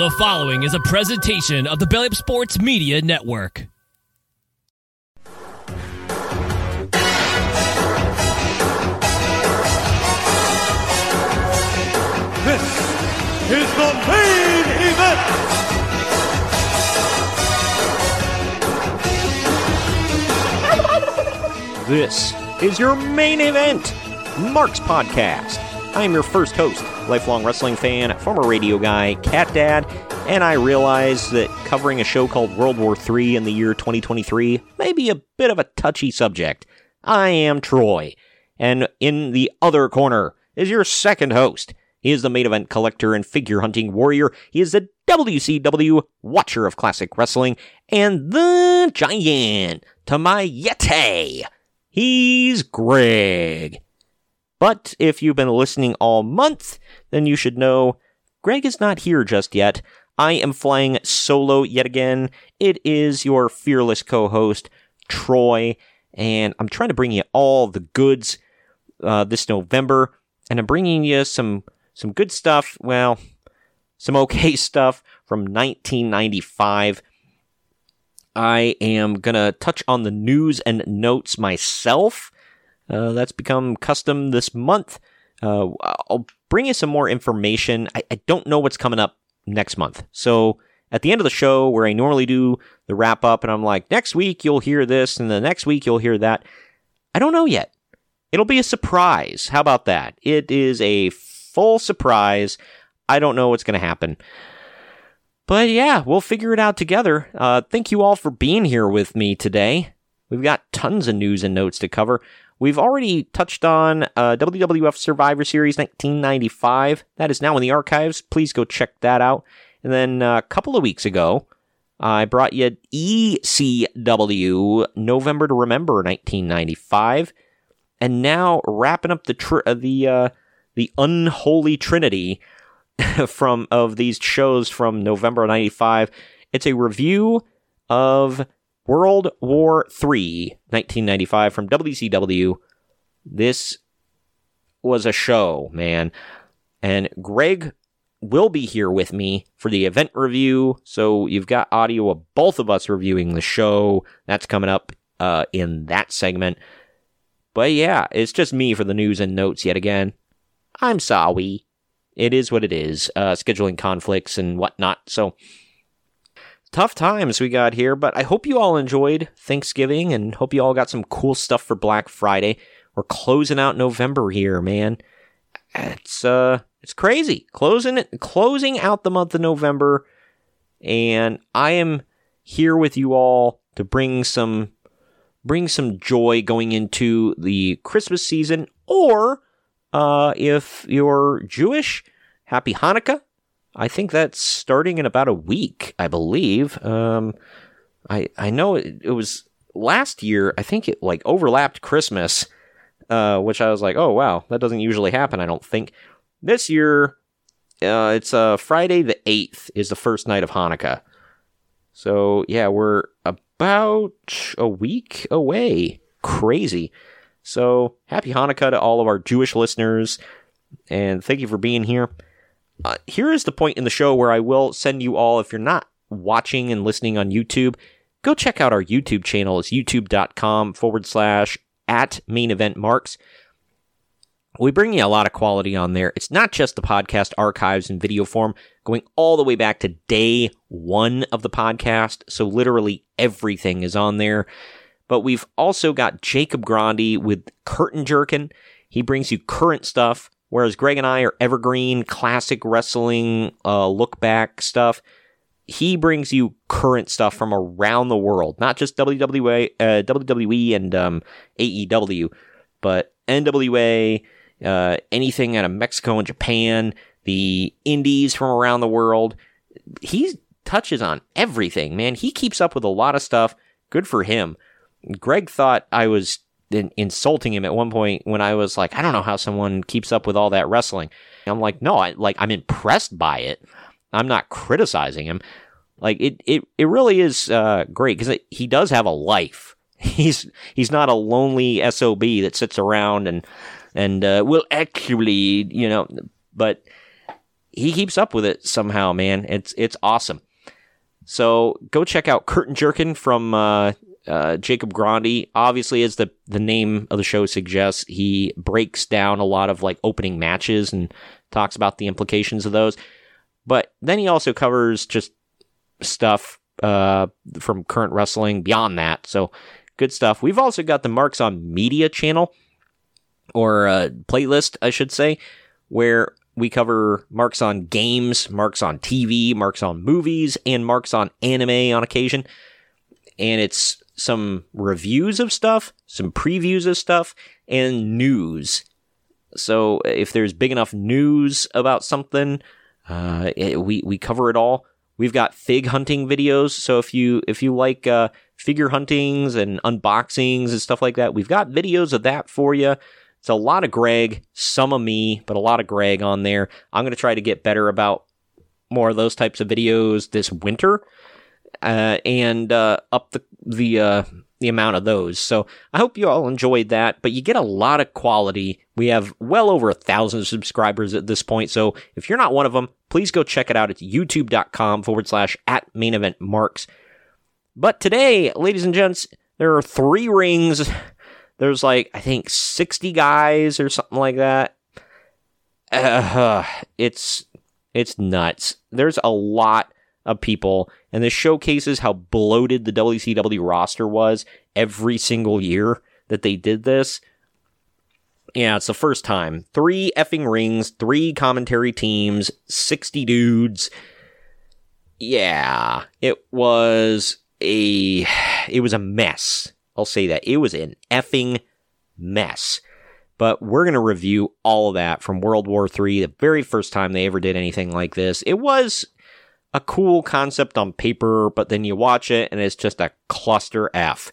The following is a presentation of the Belly Up Sports Media Network. This is the main event. This is your main event, Mark's Podcast. I am your first host, lifelong wrestling fan, former radio guy, cat dad, and I realize that covering a show called World War III in the year 2023 may be a bit of a touchy subject. I am Troy, and in the other corner is your second host. He is the main event collector and figure hunting warrior. He is the WCW watcher of classic wrestling and the giant yeti. He's Greg. But if you've been listening all month, then you should know Greg is not here just yet. I am flying solo yet again. It is your fearless co host, Troy, and I'm trying to bring you all the goods uh, this November, and I'm bringing you some some good stuff. Well, some okay stuff from 1995. I am gonna touch on the news and notes myself. Uh, that's become custom this month. Uh, I'll bring you some more information. I, I don't know what's coming up next month. So at the end of the show, where I normally do the wrap up, and I'm like, next week you'll hear this, and the next week you'll hear that. I don't know yet. It'll be a surprise. How about that? It is a full surprise. I don't know what's going to happen. But yeah, we'll figure it out together. Uh, thank you all for being here with me today. We've got tons of news and notes to cover. We've already touched on uh, WWF Survivor Series 1995. That is now in the archives. Please go check that out. And then uh, a couple of weeks ago, I brought you ECW November to Remember 1995. And now wrapping up the tr- uh, the uh, the unholy trinity from of these shows from November 95. It's a review of World War III 1995 from WCW. This was a show, man. And Greg will be here with me for the event review. So you've got audio of both of us reviewing the show. That's coming up uh, in that segment. But yeah, it's just me for the news and notes yet again. I'm sorry. It is what it is. Uh, scheduling conflicts and whatnot. So tough times we got here, but I hope you all enjoyed Thanksgiving and hope you all got some cool stuff for Black Friday. We're closing out November here, man. It's uh it's crazy. Closing closing out the month of November and I am here with you all to bring some bring some joy going into the Christmas season or uh if you're Jewish, happy Hanukkah. I think that's starting in about a week, I believe. Um, I I know it, it was last year. I think it like overlapped Christmas, uh, which I was like, oh wow, that doesn't usually happen. I don't think this year. Uh, it's uh Friday the eighth is the first night of Hanukkah. So yeah, we're about a week away. Crazy. So happy Hanukkah to all of our Jewish listeners, and thank you for being here. Uh, here is the point in the show where I will send you all, if you're not watching and listening on YouTube, go check out our YouTube channel. It's youtube.com forward slash at main event marks. We bring you a lot of quality on there. It's not just the podcast archives in video form, going all the way back to day one of the podcast. So literally everything is on there. But we've also got Jacob Grandi with Curtain Jerkin. He brings you current stuff Whereas Greg and I are evergreen, classic wrestling, uh, look back stuff. He brings you current stuff from around the world, not just WWE, uh, WWE and um, AEW, but NWA, uh, anything out of Mexico and Japan, the indies from around the world. He touches on everything, man. He keeps up with a lot of stuff. Good for him. Greg thought I was in- insulting him at one point when I was like, I don't know how someone keeps up with all that wrestling. I'm like, no, I like I'm impressed by it. I'm not criticizing him. Like it, it, it really is uh, great because he does have a life. He's he's not a lonely sob that sits around and and uh, will actually, you know, but he keeps up with it somehow, man. It's it's awesome. So go check out Curtain Jerkin from uh, uh, Jacob Grandi. Obviously, as the the name of the show suggests, he breaks down a lot of like opening matches and talks about the implications of those. But then he also covers just stuff uh, from current wrestling beyond that. So good stuff. We've also got the Marks on Media channel or uh, playlist, I should say, where we cover marks on games, marks on TV, marks on movies, and marks on anime on occasion. And it's some reviews of stuff, some previews of stuff, and news. So if there's big enough news about something, uh, it, we we cover it all. We've got fig hunting videos. So if you if you like uh, figure huntings and unboxings and stuff like that, we've got videos of that for you. It's a lot of Greg, some of me, but a lot of Greg on there. I'm going to try to get better about more of those types of videos this winter uh, and uh, up the the uh, the amount of those. So I hope you all enjoyed that. But you get a lot of quality. We have well over a thousand subscribers at this point. So if you're not one of them, please go check it out. It's youtube.com forward slash at main event marks. But today, ladies and gents, there are three rings there's like I think 60 guys or something like that. Uh, it's it's nuts. There's a lot of people, and this showcases how bloated the WCW roster was every single year that they did this. Yeah, it's the first time. Three effing rings, three commentary teams, 60 dudes. Yeah, it was a it was a mess. I'll say that. It was an effing mess. But we're going to review all of that from World War III, the very first time they ever did anything like this. It was a cool concept on paper, but then you watch it and it's just a cluster F.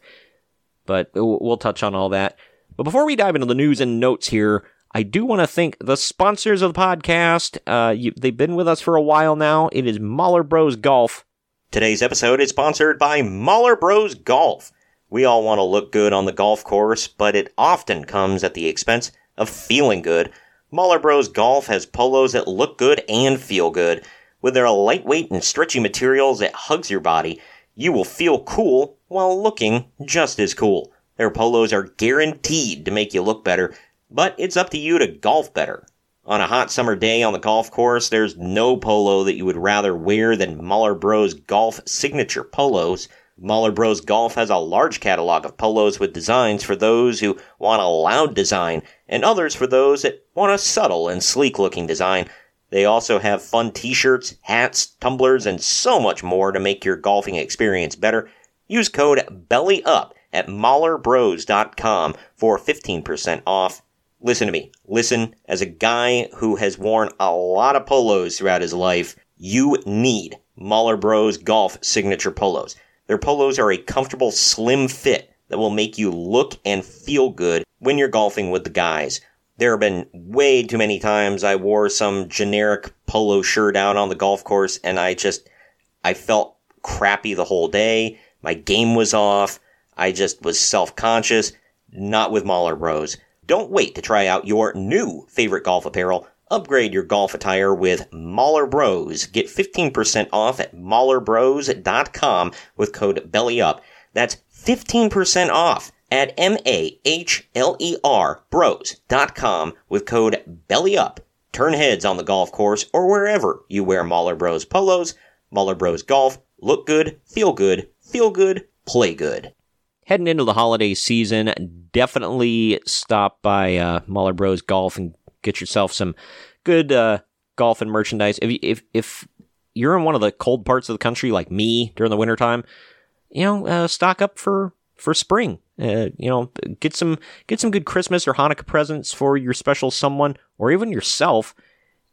But we'll touch on all that. But before we dive into the news and notes here, I do want to thank the sponsors of the podcast. Uh, you, they've been with us for a while now. It is Mahler Bros Golf. Today's episode is sponsored by Mahler Bros Golf. We all want to look good on the golf course, but it often comes at the expense of feeling good. Mahler Bros Golf has polos that look good and feel good. With their lightweight and stretchy materials that hugs your body, you will feel cool while looking just as cool. Their polos are guaranteed to make you look better, but it's up to you to golf better. On a hot summer day on the golf course, there's no polo that you would rather wear than Mahler Bros Golf signature polos. Mahler Bros Golf has a large catalog of polos with designs for those who want a loud design and others for those that want a subtle and sleek looking design. They also have fun t-shirts, hats, tumblers, and so much more to make your golfing experience better. Use code BELLYUP at MahlerBros.com for 15% off. Listen to me. Listen, as a guy who has worn a lot of polos throughout his life, you need Mahler Bros Golf signature polos. Their polos are a comfortable, slim fit that will make you look and feel good when you're golfing with the guys. There have been way too many times I wore some generic polo shirt out on the golf course and I just, I felt crappy the whole day. My game was off. I just was self-conscious. Not with Mahler Bros. Don't wait to try out your new favorite golf apparel. Upgrade your golf attire with Mahler Bros. Get 15% off at mahlerbros.com with code BELLYUP. That's 15% off at M-A-H-L-E-R bros.com with code BELLYUP. Turn heads on the golf course or wherever you wear Mahler Bros polos. Mahler Bros Golf. Look good, feel good, feel good, play good. Heading into the holiday season, definitely stop by uh, Mahler Bros Golf and get yourself some good uh, golf and merchandise. If, if if you're in one of the cold parts of the country, like me during the wintertime, you know, uh, stock up for for spring. Uh, you know, get some get some good Christmas or Hanukkah presents for your special someone or even yourself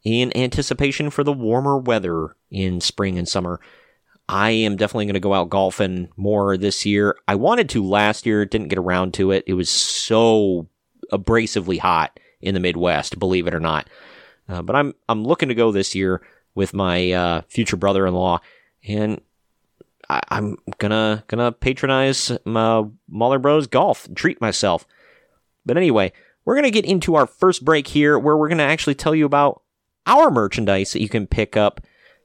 in anticipation for the warmer weather in spring and summer. I am definitely going to go out golfing more this year. I wanted to last year, didn't get around to it. It was so abrasively hot in the Midwest, believe it or not. Uh, but I'm I'm looking to go this year with my uh, future brother-in-law, and I, am gonna gonna patronize my Mahler Bros golf, treat myself. But anyway, we're gonna get into our first break here, where we're gonna actually tell you about our merchandise that you can pick up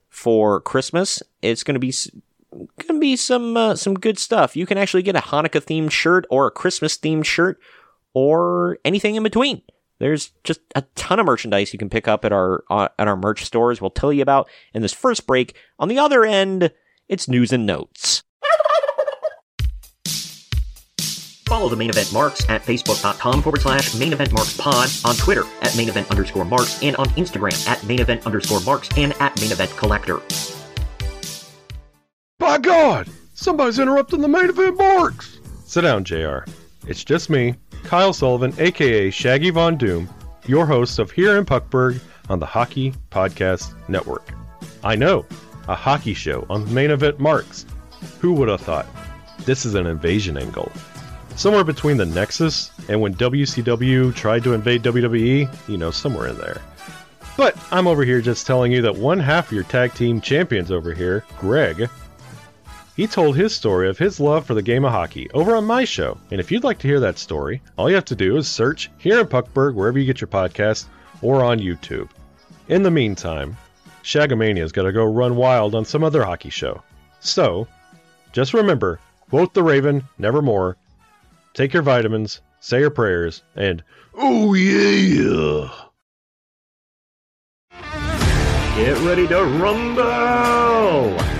for Christmas. It's gonna be gonna be some uh, some good stuff. You can actually get a Hanukkah themed shirt or a Christmas themed shirt or anything in between. There's just a ton of merchandise you can pick up at our uh, at our merch stores. We'll tell you about in this first break. On the other end, it's news and notes. Follow the main event marks at facebook.com forward slash main event marks pod, on Twitter at main event underscore marks, and on Instagram at main event underscore marks and at main event collector. By God, somebody's interrupting the main event marks. Sit down, JR. It's just me, Kyle Sullivan, aka Shaggy Von Doom, your host of Here in Puckburg on the Hockey Podcast Network. I know, a hockey show on the main event marks. Who would have thought? This is an invasion angle. Somewhere between the Nexus and when WCW tried to invade WWE, you know, somewhere in there. But I'm over here just telling you that one half of your tag team champions over here, Greg, he told his story of his love for the game of hockey over on my show. And if you'd like to hear that story, all you have to do is search here in Puckburg, wherever you get your podcast, or on YouTube. In the meantime, Shagamania's got to go run wild on some other hockey show. So, just remember quote the Raven, nevermore, take your vitamins, say your prayers, and oh yeah! Get ready to rumble!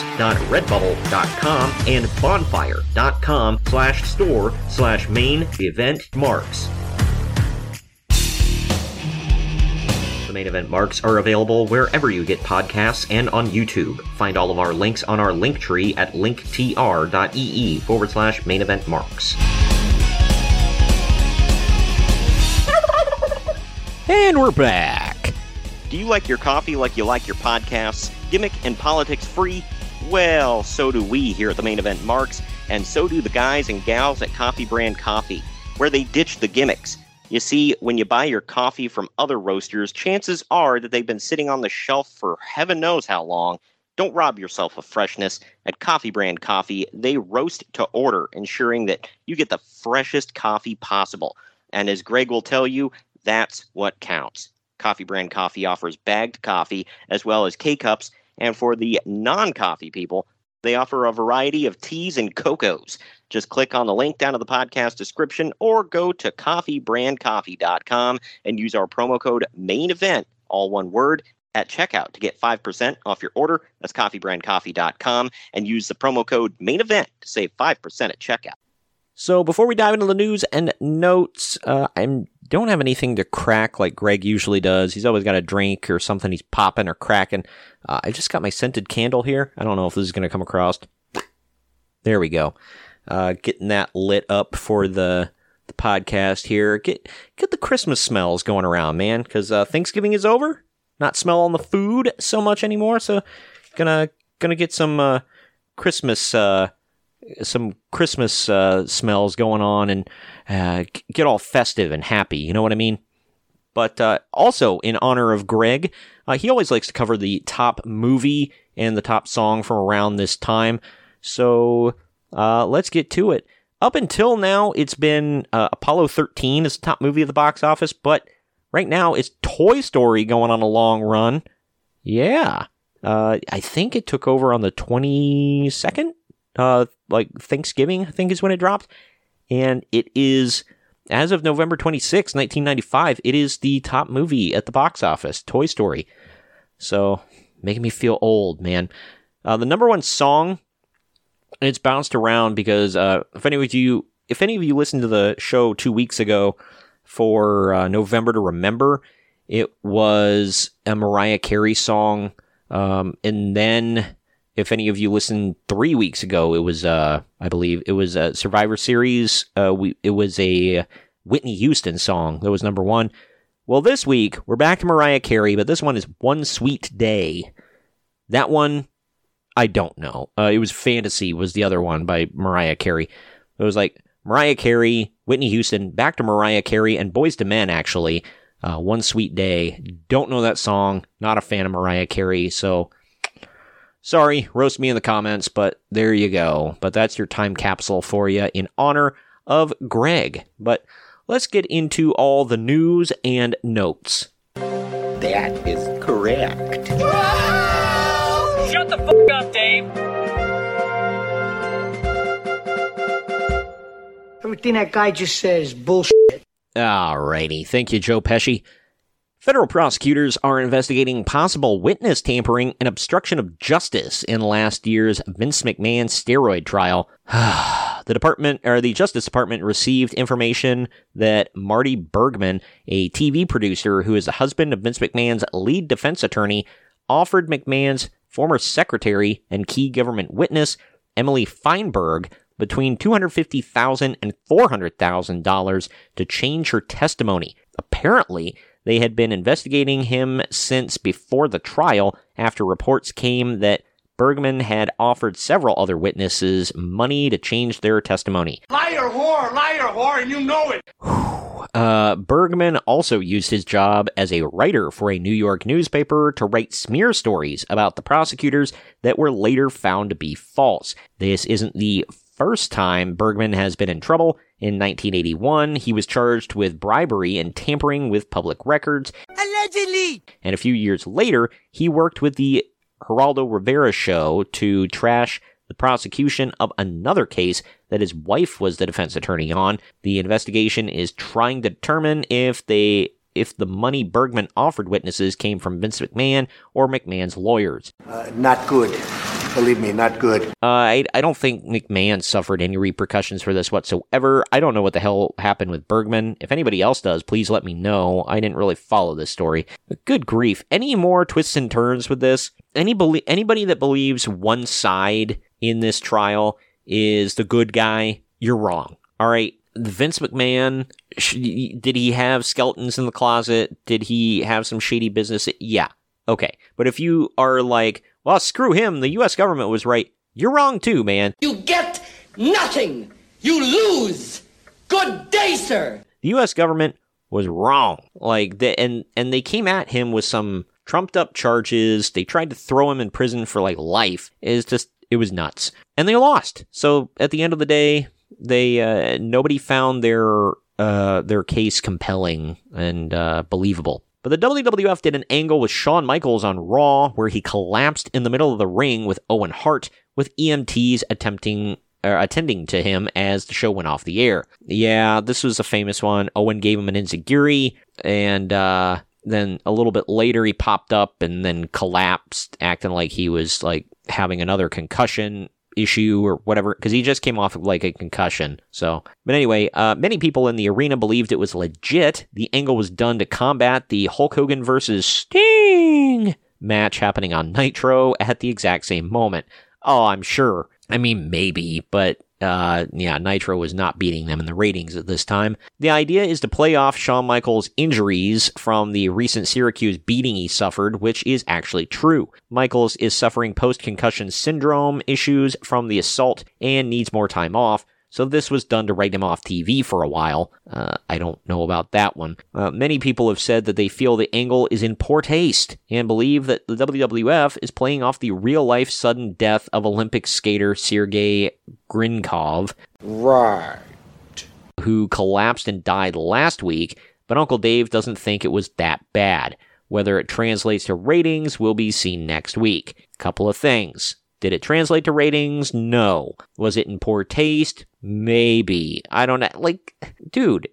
maineventmarks.redbubble.com and bonfire.com slash store slash main event marks. The main event marks are available wherever you get podcasts and on YouTube. Find all of our links on our link tree at linktr.ee forward slash main event marks. And we're back. Do you like your coffee like you like your podcasts? Gimmick and politics free? Well, so do we here at the main event marks and so do the guys and gals at Coffee Brand Coffee, where they ditch the gimmicks. You see, when you buy your coffee from other roasters, chances are that they've been sitting on the shelf for heaven knows how long. Don't rob yourself of freshness. At Coffee Brand Coffee, they roast to order, ensuring that you get the freshest coffee possible. And as Greg will tell you, that's what counts. Coffee Brand Coffee offers bagged coffee as well as K cups. And for the non coffee people, they offer a variety of teas and cocos. Just click on the link down in the podcast description or go to coffeebrandcoffee.com and use our promo code main event, all one word, at checkout to get 5% off your order. That's coffeebrandcoffee.com and use the promo code main event to save 5% at checkout. So before we dive into the news and notes, uh, I don't have anything to crack like Greg usually does. He's always got a drink or something he's popping or cracking. Uh, I just got my scented candle here. I don't know if this is going to come across. There we go. Uh, getting that lit up for the the podcast here. Get get the Christmas smells going around, man, because uh, Thanksgiving is over. Not smelling the food so much anymore. So gonna gonna get some uh, Christmas uh, some Christmas uh, smells going on and uh, get all festive and happy. You know what I mean? But uh, also, in honor of Greg, uh, he always likes to cover the top movie and the top song from around this time. So uh, let's get to it. Up until now, it's been uh, Apollo 13 as the top movie of the box office, but right now it's Toy Story going on a long run. Yeah. Uh, I think it took over on the 22nd, uh, like Thanksgiving, I think is when it dropped. and it is as of November 26, 1995, it is the top movie at the box office, Toy Story. So, making me feel old, man. Uh, the number one song, and it's bounced around because uh, if any of you, if any of you listened to the show two weeks ago for uh, November to Remember, it was a Mariah Carey song, um, and then if any of you listened three weeks ago, it was, uh, I believe, it was a Survivor Series. Uh, we, it was a Whitney Houston song that was number one. Well, this week we're back to Mariah Carey, but this one is One Sweet Day. That one, I don't know. Uh, it was Fantasy was the other one by Mariah Carey. It was like Mariah Carey, Whitney Houston, back to Mariah Carey, and Boyz II Men actually. Uh, One Sweet Day. Don't know that song. Not a fan of Mariah Carey, so Sorry, roast me in the comments, but there you go. But that's your time capsule for you in honor of Greg. But let's get into all the news and notes. That is correct. Shut the fuck up, Dave. Everything that guy just says bullshit. Alrighty, thank you, Joe Pesci. Federal prosecutors are investigating possible witness tampering and obstruction of justice in last year's Vince McMahon steroid trial. the department or the Justice Department received information that Marty Bergman, a TV producer who is the husband of Vince McMahon's lead defense attorney, offered McMahon's former secretary and key government witness, Emily Feinberg, between $250,000 and $400,000 to change her testimony. Apparently, they had been investigating him since before the trial after reports came that Bergman had offered several other witnesses money to change their testimony. Liar, whore, liar, whore, and you know it. Uh, Bergman also used his job as a writer for a New York newspaper to write smear stories about the prosecutors that were later found to be false. This isn't the first time Bergman has been in trouble. In 1981, he was charged with bribery and tampering with public records. Allegedly. And a few years later, he worked with the Geraldo Rivera show to trash the prosecution of another case that his wife was the defense attorney on. The investigation is trying to determine if they if the money Bergman offered witnesses came from Vince McMahon or McMahon's lawyers. Uh, not good. Believe me, not good. Uh, I, I don't think McMahon suffered any repercussions for this whatsoever. I don't know what the hell happened with Bergman. If anybody else does, please let me know. I didn't really follow this story. Good grief. Any more twists and turns with this? Any belie- anybody that believes one side in this trial is the good guy, you're wrong. All right. Vince McMahon, did he have skeletons in the closet? Did he have some shady business? Yeah. Okay. But if you are like, well, screw him, the US government was right, you're wrong too, man. You get nothing. You lose. Good day, sir. The US government was wrong. Like the, and and they came at him with some trumped up charges. They tried to throw him in prison for like life. It's just it was nuts. And they lost. So at the end of the day, they uh, nobody found their uh, their case compelling and uh, believable. But the WWF did an angle with Shawn Michaels on Raw where he collapsed in the middle of the ring with Owen Hart, with EMTs attempting uh, attending to him as the show went off the air. Yeah, this was a famous one. Owen gave him an enziguri, and uh, then a little bit later he popped up and then collapsed, acting like he was like having another concussion issue or whatever because he just came off of like a concussion so. But anyway uh, many people in the arena believed it was legit. The angle was done to combat the hulk hogan versus sting match happening on nitro at the exact same moment. Oh i'm sure. I mean maybe but uh, yeah, Nitro was not beating them in the ratings at this time. The idea is to play off Shawn Michaels' injuries from the recent Syracuse beating he suffered, which is actually true. Michaels is suffering post concussion syndrome issues from the assault and needs more time off. So this was done to write him off TV for a while. Uh, I don't know about that one. Uh, many people have said that they feel the angle is in poor taste and believe that the WWF is playing off the real life sudden death of Olympic skater Sergei Grinkov. Right. Who collapsed and died last week, but Uncle Dave doesn't think it was that bad. Whether it translates to ratings will be seen next week. Couple of things. Did it translate to ratings? No. Was it in poor taste? Maybe. I don't know. Like, dude,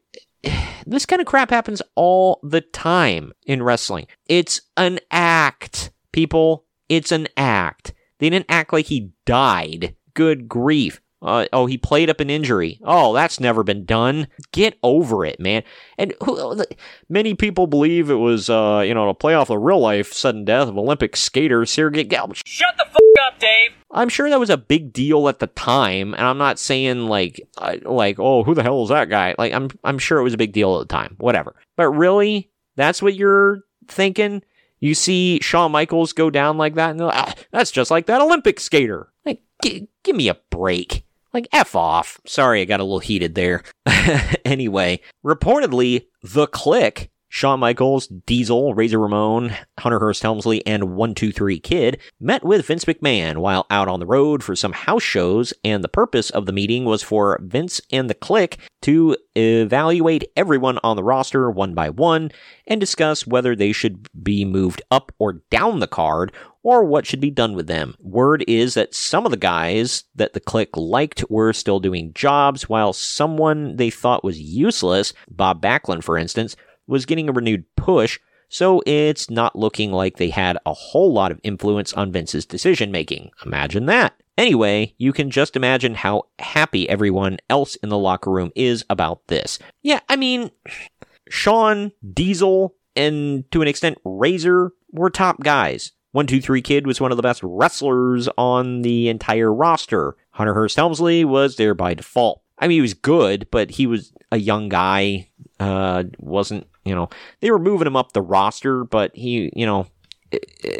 this kind of crap happens all the time in wrestling. It's an act, people. It's an act. They didn't act like he died. Good grief. Uh, oh, he played up an injury. Oh, that's never been done. Get over it, man. And who, many people believe it was, uh, you know, a play off the real life sudden death of Olympic skater Sergei Gal. Shut the f up, Dave. I'm sure that was a big deal at the time, and I'm not saying like, like, oh, who the hell is that guy? Like, I'm, I'm sure it was a big deal at the time. Whatever. But really, that's what you're thinking. You see Shawn Michaels go down like that, and like, ah, that's just like that Olympic skater. Like, g- give me a break. Like, F off. Sorry, I got a little heated there. anyway, reportedly, The Kliq, Shawn Michaels, Diesel, Razor Ramon, Hunter Hearst Helmsley, and 123 Kid met with Vince McMahon while out on the road for some house shows, and the purpose of the meeting was for Vince and the Kliq to evaluate everyone on the roster one by one and discuss whether they should be moved up or down the card or what should be done with them. Word is that some of the guys that the clique liked were still doing jobs, while someone they thought was useless, Bob Backlund for instance, was getting a renewed push, so it's not looking like they had a whole lot of influence on Vince's decision making. Imagine that. Anyway, you can just imagine how happy everyone else in the locker room is about this. Yeah, I mean, Shawn, Diesel, and to an extent Razor were top guys. 123 Kid was one of the best wrestlers on the entire roster. Hunter Hearst Helmsley was there by default. I mean, he was good, but he was a young guy. Uh, wasn't, you know, they were moving him up the roster, but he, you know,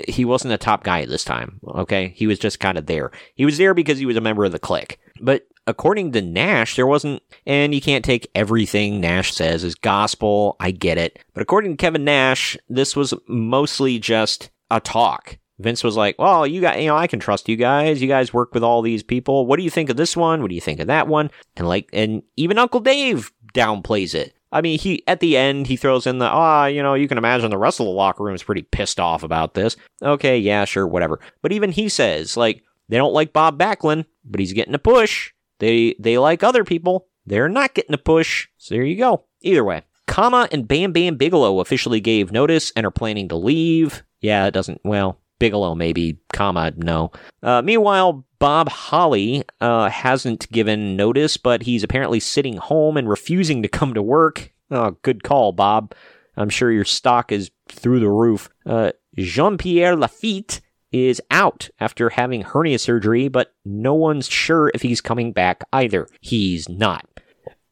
he wasn't a top guy at this time. Okay. He was just kind of there. He was there because he was a member of the clique. But according to Nash, there wasn't, and you can't take everything Nash says as gospel. I get it. But according to Kevin Nash, this was mostly just a talk. Vince was like, "Well, you got, you know, I can trust you guys. You guys work with all these people. What do you think of this one? What do you think of that one?" And like, and even Uncle Dave downplays it. I mean, he at the end he throws in the ah, you know, you can imagine the rest of the locker room is pretty pissed off about this. Okay, yeah, sure, whatever. But even he says like they don't like Bob Backlund, but he's getting a push. They they like other people. They're not getting a push. So there you go. Either way, Kama and Bam Bam Bigelow officially gave notice and are planning to leave. Yeah, it doesn't. Well, Bigelow maybe, Kama, no. Uh, meanwhile, Bob Holly uh, hasn't given notice, but he's apparently sitting home and refusing to come to work. Oh, good call, Bob. I'm sure your stock is through the roof. Uh, Jean Pierre Lafitte is out after having hernia surgery, but no one's sure if he's coming back either. He's not.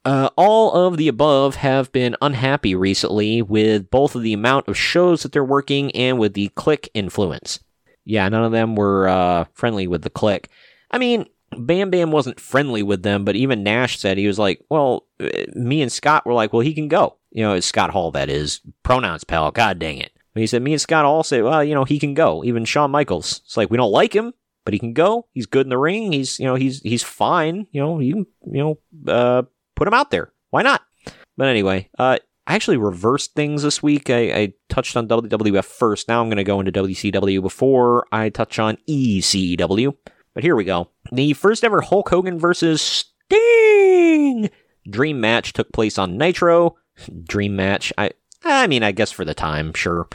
Uh, all of the above have been unhappy recently with both of the amount of shows that they're working and with the Kliq influence. Yeah, none of them were uh, friendly with the Kliq. I mean, Bam Bam wasn't friendly with them, but even Nash said he was like, well, uh, me and Scott were like, well, he can go. You know, it's Scott Hall, that is. Pronouns, pal. God dang it. But he said, me and Scott Hall say, well, you know, he can go. Even Shawn Michaels. It's like, we don't like him, but he can go. He's good in the ring. He's, you know, he's, he's fine. You know, you, you know, uh, put them out there. Why not? But anyway, uh, I actually reversed things this week. I, I touched on WWF first. Now I'm going to go into WCW before I touch on ECW. But here we go. The first ever Hulk Hogan versus Sting dream match took place on Nitro. Dream match. I I mean, I guess for the time, sure.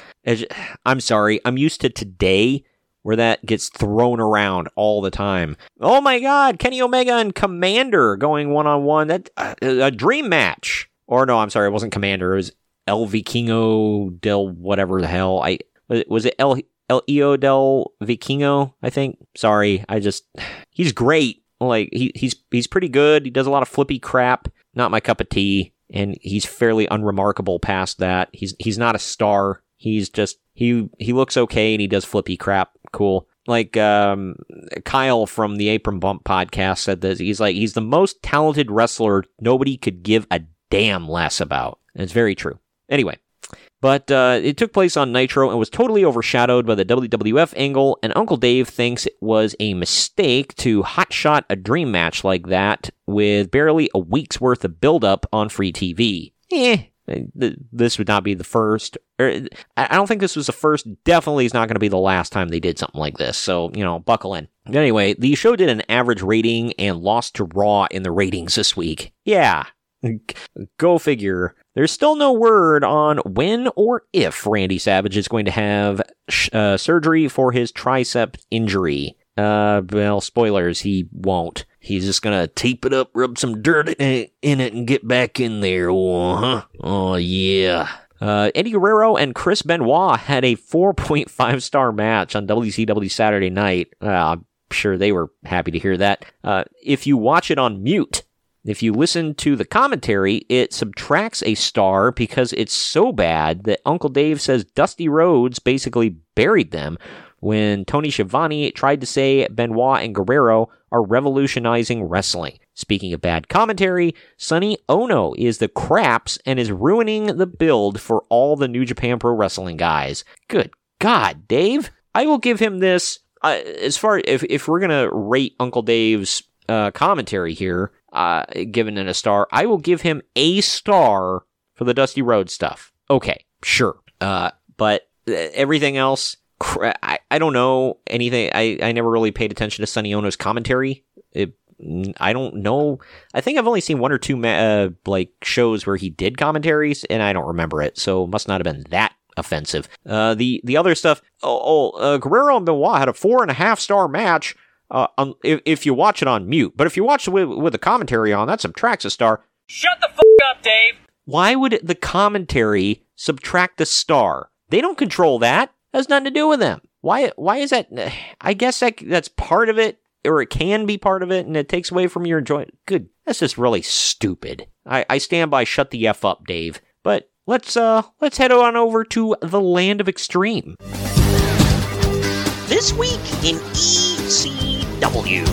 I'm sorry. I'm used to today where that gets thrown around all the time. Oh my God, Kenny Omega and Komander going one on one. That uh, a dream match. Or no, I'm sorry, it wasn't Komander. It was El Vikingo del whatever the hell. I was it El El Hijo del Vikingo. I think. Sorry, I just he's great. Like he he's he's pretty good. He does a lot of flippy crap. Not my cup of tea. And he's fairly unremarkable past that. He's he's not a star. He's just he he looks okay and he does flippy crap. Cool. Like um, Kyle from the Apron Bump podcast said this. he's like he's the most talented wrestler nobody could give a damn less about. And it's very true. Anyway, but uh, it took place on Nitro and was totally overshadowed by the WWF angle, and Uncle Dave thinks it was a mistake to hotshot a dream match like that with barely a week's worth of build-up on free TV. Eh, this would not be the first. Or, I don't think this was the first. Definitely is not going to be the last time they did something like this. So, you know, buckle in. Anyway, the show did an average rating and lost to Raw in the ratings this week. Yeah. Go figure. There's still no word on when or if Randy Savage is going to have uh, surgery for his tricep injury. Uh, well, spoilers, he won't. He's just gonna tape it up, rub some dirt in it, and get back in there. Oh, huh? oh yeah. Uh, Eddie Guerrero and Chris Benoit had a 4.5 star match on WCW Saturday night. Uh, I'm sure they were happy to hear that. Uh, if you watch it on mute, if you listen to the commentary, it subtracts a star because it's so bad that Uncle Dave says Dusty Rhodes basically buried them when Tony Schiavone tried to say Benoit and Guerrero are revolutionizing wrestling. Speaking of bad commentary, Sonny Ono is the craps and is ruining the build for all the New Japan Pro Wrestling guys. Good God, Dave. I will give him this. Uh, as far if if we're gonna rate Uncle Dave's uh, commentary here, uh, given in a star, I will give him a star for the Dusty Rhodes stuff. Okay, sure. Uh, but uh, everything else, I, I don't know anything. I, I never really paid attention to Sonny Ono's commentary. It, I don't know. I think I've only seen one or two uh, like shows where he did commentaries, and I don't remember it. So it must not have been that offensive. Uh, the the other stuff. Oh, oh uh, Guerrero and Benoit had a four and a half star match. Uh, um, if, if you watch it on mute, but if you watch it with, with the commentary on, that subtracts a star. Shut the fuck up, Dave. Why would the commentary subtract a star? They don't control that has nothing to do with them. Why? Why is that? I guess that that's part of it, or it can be part of it, and it takes away from your enjoyment. Good. That's just really stupid. I, I stand by. Shut the f up, Dave. But let's uh let's head on over to the land of extreme. This week in ECW.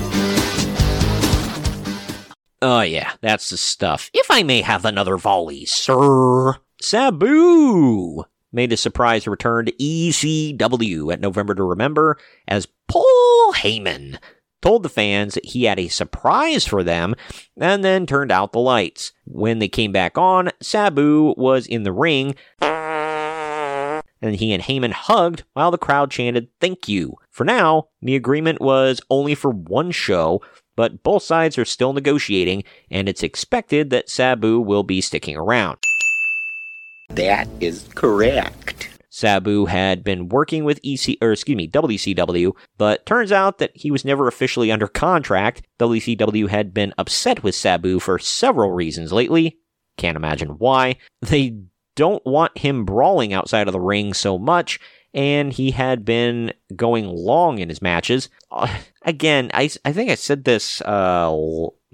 Oh yeah, that's the stuff. If I may have another volley, sir. Sabu made a surprise return to ECW at November to Remember as Paul Heyman told the fans that he had a surprise for them and then turned out the lights. When they came back on, Sabu was in the ring and he and Heyman hugged while the crowd chanted thank you. For now, the agreement was only for one show, but both sides are still negotiating and it's expected that Sabu will be sticking around. That is correct. Sabu had been working with EC or excuse me, WCW, but turns out that he was never officially under contract. WCW had been upset with Sabu for several reasons lately. Can't imagine why. They don't want him brawling outside of the ring so much, and he had been going long in his matches. Uh, again, I, I think I said this uh,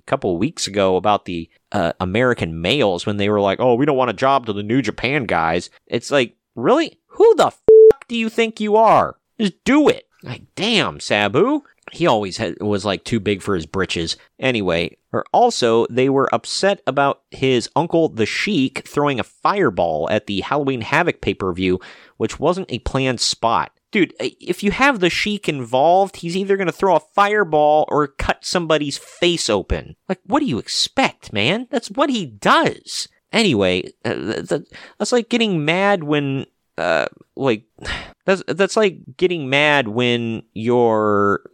couple weeks ago about the uh, American males when they were like, "Oh, we don't want a job to the New Japan guys." It's like, really, who the fuck do you think you are? Just do it. Like, damn, Sabu. He always had, was like too big for his britches. Anyway, or also they were upset about his uncle the Sheik throwing a fireball at the Halloween Havoc pay per view, which wasn't a planned spot dude, if you have the Sheik involved, he's either going to throw a fireball or cut somebody's face open. Like, what do you expect, man? That's what he does. Anyway, uh, that's like getting mad when, uh, like, that's, that's like getting mad when your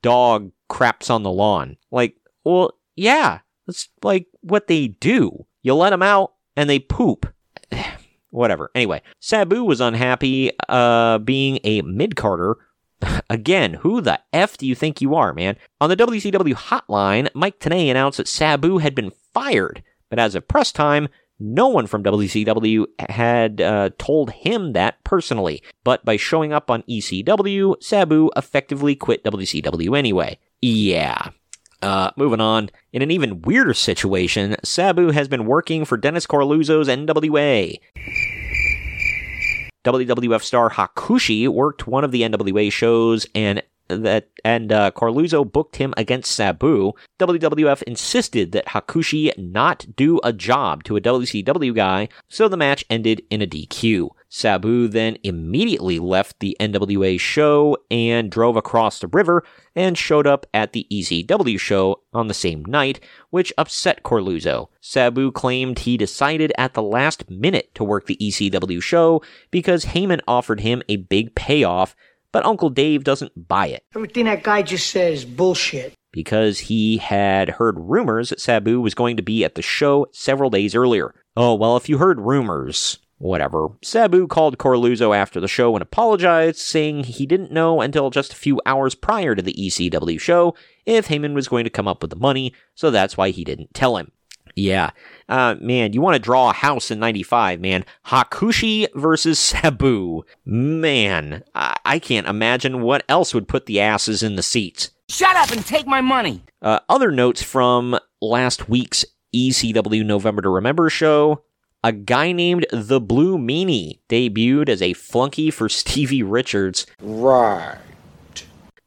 dog craps on the lawn. Like, well, yeah, that's like what they do. You let them out and they poop whatever. Anyway, Sabu was unhappy uh, being a mid carder. Again, who the F do you think you are, man? On the WCW hotline, Mike Tenay announced that Sabu had been fired, but as of press time, no one from WCW had uh, told him that personally. But by showing up on ECW, Sabu effectively quit WCW anyway. Yeah, uh, moving on. In an even weirder situation, Sabu has been working for Dennis Coralluzzo's NWA. WWF star Hakushi worked one of the NWA shows, and that and uh, Coralluzzo booked him against Sabu, WWF insisted that Hakushi not do a job to a WCW guy, so the match ended in a DQ. Sabu then immediately left the NWA show and drove across the river and showed up at the ECW show on the same night, which upset Coralluzzo. Sabu claimed he decided at the last minute to work the ECW show because Heyman offered him a big payoff but Uncle Dave doesn't buy it. Everything that guy just says bullshit. Because he had heard rumors that Sabu was going to be at the show several days earlier. Oh, well, if you heard rumors, whatever. Sabu called Coralluzzo after the show and apologized, saying he didn't know until just a few hours prior to the ECW show if Heyman was going to come up with the money, so that's why he didn't tell him. Yeah. Uh, man, you want to draw a house in 95, man. Hakushi versus Sabu. Man, I-, I can't imagine what else would put the asses in the seats. Shut up and take my money. Uh, other notes from last week's ECW November to Remember show. A guy named The Blue Meanie debuted as a flunky for Stevie Richards. Right.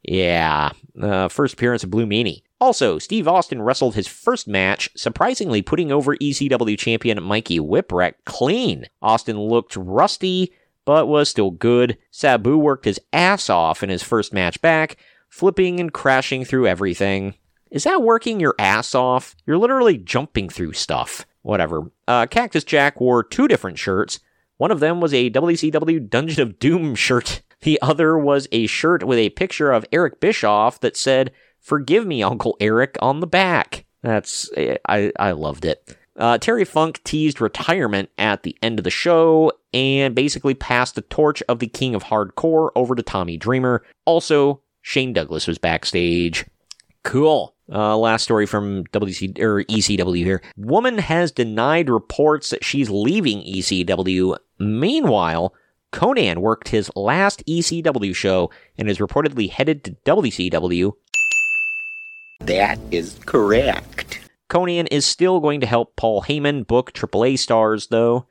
Yeah, uh, first appearance of Blue Meanie. Also, Steve Austin wrestled his first match, surprisingly putting over ECW champion Mikey Whipwreck clean. Austin looked rusty, but was still good. Sabu worked his ass off in his first match back, flipping and crashing through everything. Is that working your ass off? You're literally jumping through stuff. Whatever. Uh, Cactus Jack wore two different shirts. One of them was a WCW Dungeon of Doom shirt. The other was a shirt with a picture of Eric Bischoff that said, Forgive me, Uncle Eric, on the back. That's, I, I loved it. Uh, Terry Funk teased retirement at the end of the show and basically passed the torch of the King of Hardcore over to Tommy Dreamer. Also, Shane Douglas was backstage. Cool. Uh, last story from WC or ECW here. Woman has denied reports that she's leaving ECW. Meanwhile, Konnan worked his last ECW show and is reportedly headed to WCW that is correct. Konnan is still going to help Paul Heyman book AAA stars, though.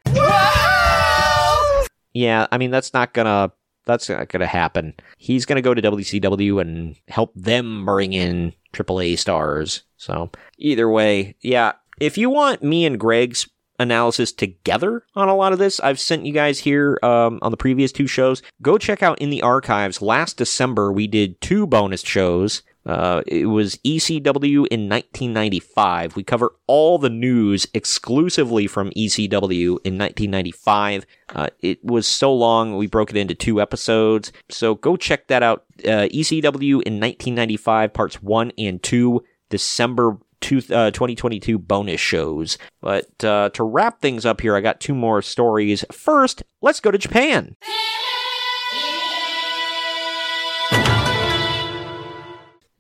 Yeah, I mean that's not gonna that's not gonna happen. He's gonna go to WCW and help them bring in AAA stars. So either way, yeah. If you want me and Greg's analysis together on a lot of this, I've sent you guys here um, on the previous two shows. Go check out in the archives. Last December we did two bonus shows uh, it was ECW in 1995. We cover all the news exclusively from ECW in 1995. Uh, it was so long, we broke it into two episodes. So go check that out. Uh, ECW in 1995, parts one and two, December two, uh, 2022 bonus shows. But uh, to wrap things up here, I got two more stories. First, let's go to Japan.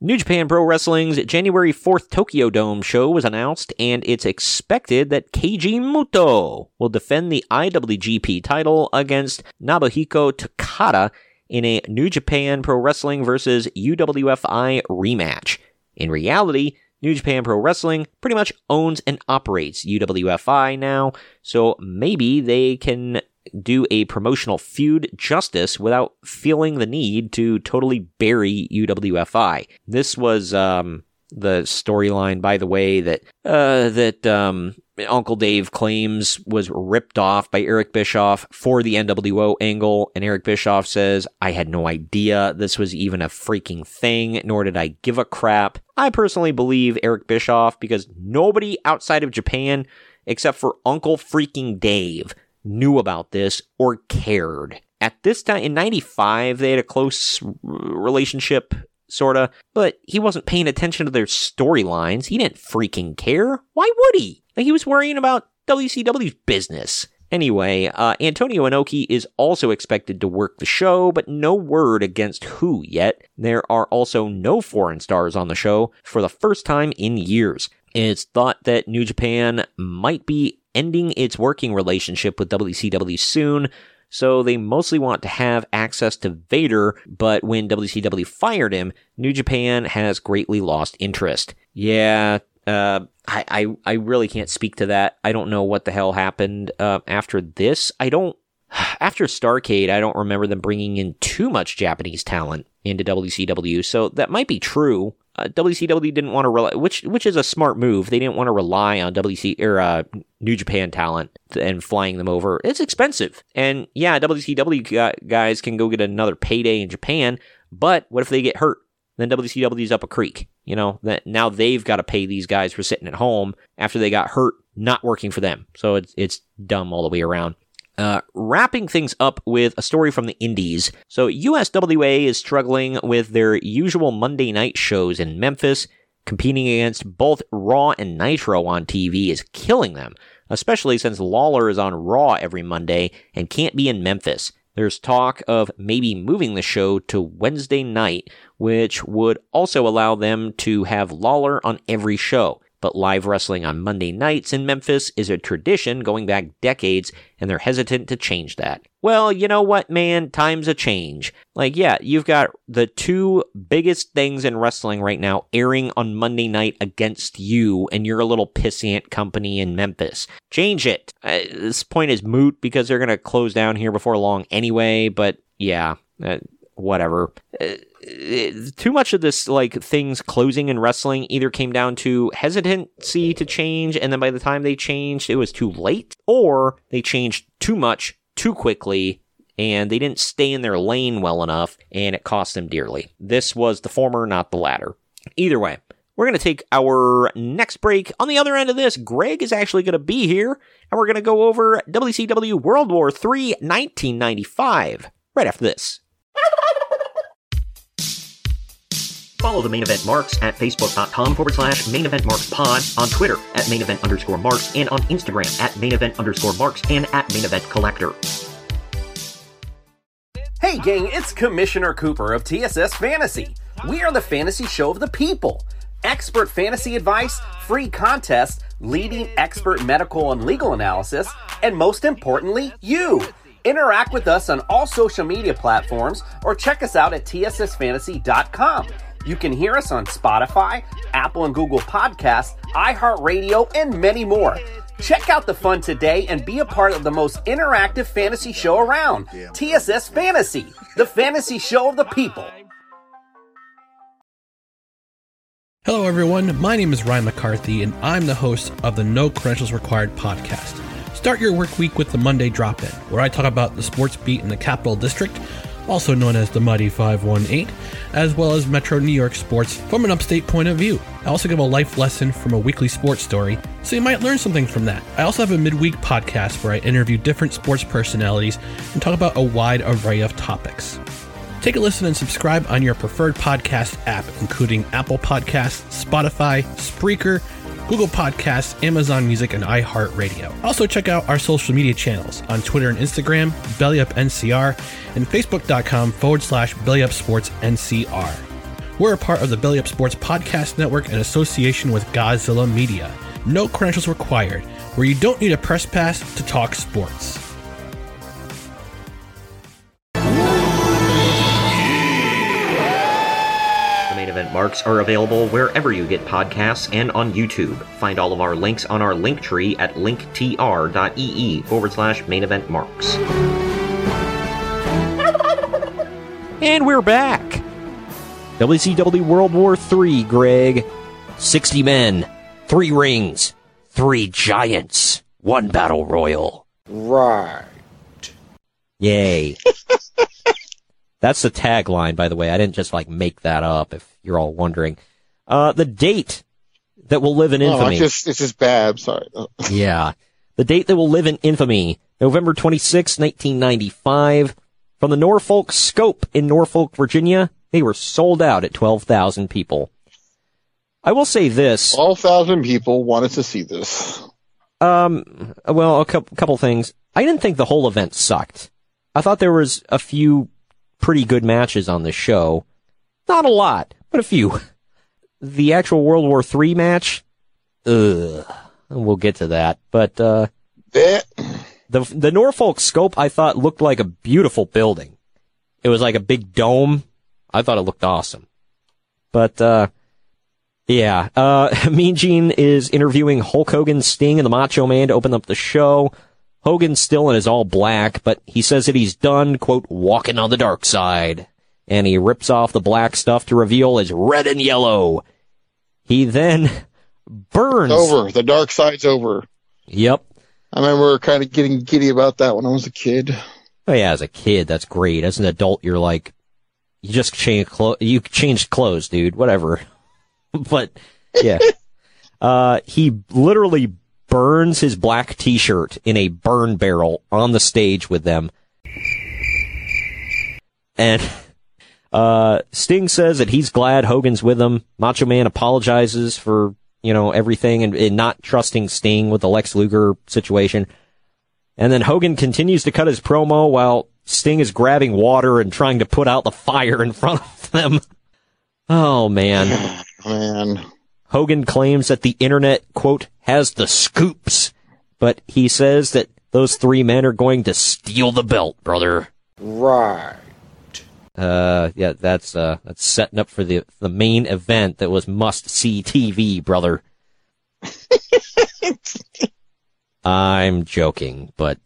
New Japan Pro Wrestling's January 4th Tokyo Dome show was announced, and it's expected that Keiji Muto will defend the IWGP title against Nobuhiko Takada in a New Japan Pro Wrestling versus UWFI rematch. In reality, New Japan Pro Wrestling pretty much owns and operates UWFI now, so maybe they can do a promotional feud justice without feeling the need to totally bury UWFI. This was um, the storyline, by the way, that uh, that um, Uncle Dave claims was ripped off by Eric Bischoff for the NWO angle, and Eric Bischoff says, "I had no idea this was even a freaking thing, nor did I give a crap." I personally believe Eric Bischoff because nobody outside of Japan, except for Uncle freaking Dave, knew about this or cared. At this time, in 95, they had a close relationship, sorta, but he wasn't paying attention to their storylines. He didn't freaking care. Why would he? He was worrying about WCW's business. Anyway, uh, Antonio Inoki is also expected to work the show, but no word against who yet. There are also no foreign stars on the show for the first time in years. It's thought that New Japan might be ending its working relationship with WCW soon, so they mostly want to have access to Vader, but when WCW fired him, New Japan has greatly lost interest. Yeah, uh, I, I, I really can't speak to that. I don't know what the hell happened uh, after this. I don't. after Starcade, I don't remember them bringing in too much Japanese talent into WCW, so that might be true. Uh, WCW didn't want to rely, which which is a smart move. They didn't want to rely on WC or uh, New Japan talent and flying them over. It's expensive, and yeah, WCW guys can go get another payday in Japan. But what if they get hurt? Then WCW's up a creek. You know that now they've got to pay these guys for sitting at home after they got hurt, not working for them. So it's it's dumb all the way around. Uh, wrapping things up with a story from the Indies. So, USWA is struggling with their usual Monday night shows in Memphis. Competing against both Raw and Nitro on TV is killing them, especially since Lawler is on Raw every Monday and can't be in Memphis. There's talk of maybe moving the show to Wednesday night, which would also allow them to have Lawler on every show. But live wrestling on Monday nights in Memphis is a tradition going back decades, and they're hesitant to change that. Well, you know what, man? Times a change. Like, yeah, you've got the two biggest things in wrestling right now airing on Monday night against you and your little pissant company in Memphis. Change it. Uh, this point is moot because they're going to close down here before long anyway, but yeah, uh, whatever. Uh, too much of this like things closing in wrestling either came down to hesitancy to change and then by the time they changed it was too late or they changed too much too quickly and they didn't stay in their lane well enough and it cost them dearly this was the former not the latter either way we're going to take our next break. On the other end of this, Greg is actually going to be here, and we're going to go over WCW World War III 1995 right after this. Follow the main event marks at facebook.com forward slash main event marks pod, on Twitter at main event underscore marks, and on Instagram at main event underscore marks and at main event collector. Hey gang, it's Commissioner Cooper of TSS Fantasy. We are the fantasy show of the people. Expert fantasy advice, free contests, leading expert medical and legal analysis, and most importantly, you. Interact with us on all social media platforms or check us out at tssfantasy.com. You can hear us on Spotify, Apple and Google Podcasts, iHeartRadio, and many more. Check out the fun today and be a part of the most interactive fantasy show around TSS Fantasy, the fantasy show of the people. Hello, everyone. My name is Ryan McCarthy, and I'm the host of the No Credentials Required podcast. Start your work week with the Monday Drop In, where I talk about the sports beat in the Capital District also known as the Mighty 518, as well as Metro New York sports from an upstate point of view. I also give a life lesson from a weekly sports story, so you might learn something from that. I also have a midweek podcast where I interview different sports personalities and talk about a wide array of topics. Take a listen and subscribe on your preferred podcast app, including Apple Podcasts, Spotify, Spreaker, Google Podcasts, Amazon Music, and iHeartRadio. Also, check out our social media channels on Twitter and Instagram, BellyUpNCR, and Facebook.com forward slash BellyUpSportsNCR. We're a part of the Belly Up Sports Podcast Network in association with Godzilla Media. No credentials required, where you don't need a press pass to talk sports. Event marks are available wherever you get podcasts and on YouTube. Find all of our links on our link tree at linktr.ee forward slash main event marks. And we're back. WCW World War III, Greg. 60 men, three rings, three giants, one battle royal. Right. Yay. That's the tagline, by the way. I didn't just like make that up. If you're all wondering, uh, the date that will live in infamy. No, it's just it's just bad. Sorry. yeah, the date that will live in infamy, November 26, 1995, from the Norfolk Scope in Norfolk, Virginia. They were sold out at 12,000 people. I will say this: 12,000 people wanted to see this. Um, well, a couple, couple things. I didn't think the whole event sucked. I thought there was a few pretty good matches on the show. Not a lot, but a few. The actual World War III match, ugh, we'll get to that. But uh, the the Norfolk Scope I thought looked like a beautiful building. It was like a big dome. I thought it looked awesome. But uh, yeah, uh, Mean Gene is interviewing Hulk Hogan, Sting, and the Macho Man to open up the show. Hogan's still in his all black, but he says that he's done, quote, walking on the dark side. And he rips off the black stuff to reveal his red and yellow. He then burns. Over. The dark side's over. Yep. I remember kind of getting giddy about that when I was a kid. Oh yeah, as a kid, that's great. As an adult, you're like, you just change clothes. You changed clothes, dude. Whatever. but yeah, uh, he literally burns his black T-shirt in a burn barrel on the stage with them, and uh, Sting says that he's glad Hogan's with him. Macho Man apologizes for you know everything and, and not trusting Sting with the Lex Luger situation. And then Hogan continues to cut his promo while Sting is grabbing water and trying to put out the fire in front of them. Oh man. Man. Hogan claims that the internet, quote, has the scoops, but he says that those three men are going to steal the belt, brother. Right. Uh, yeah, that's, uh, that's setting up for the, the main event that was must see TV, brother. I'm joking, but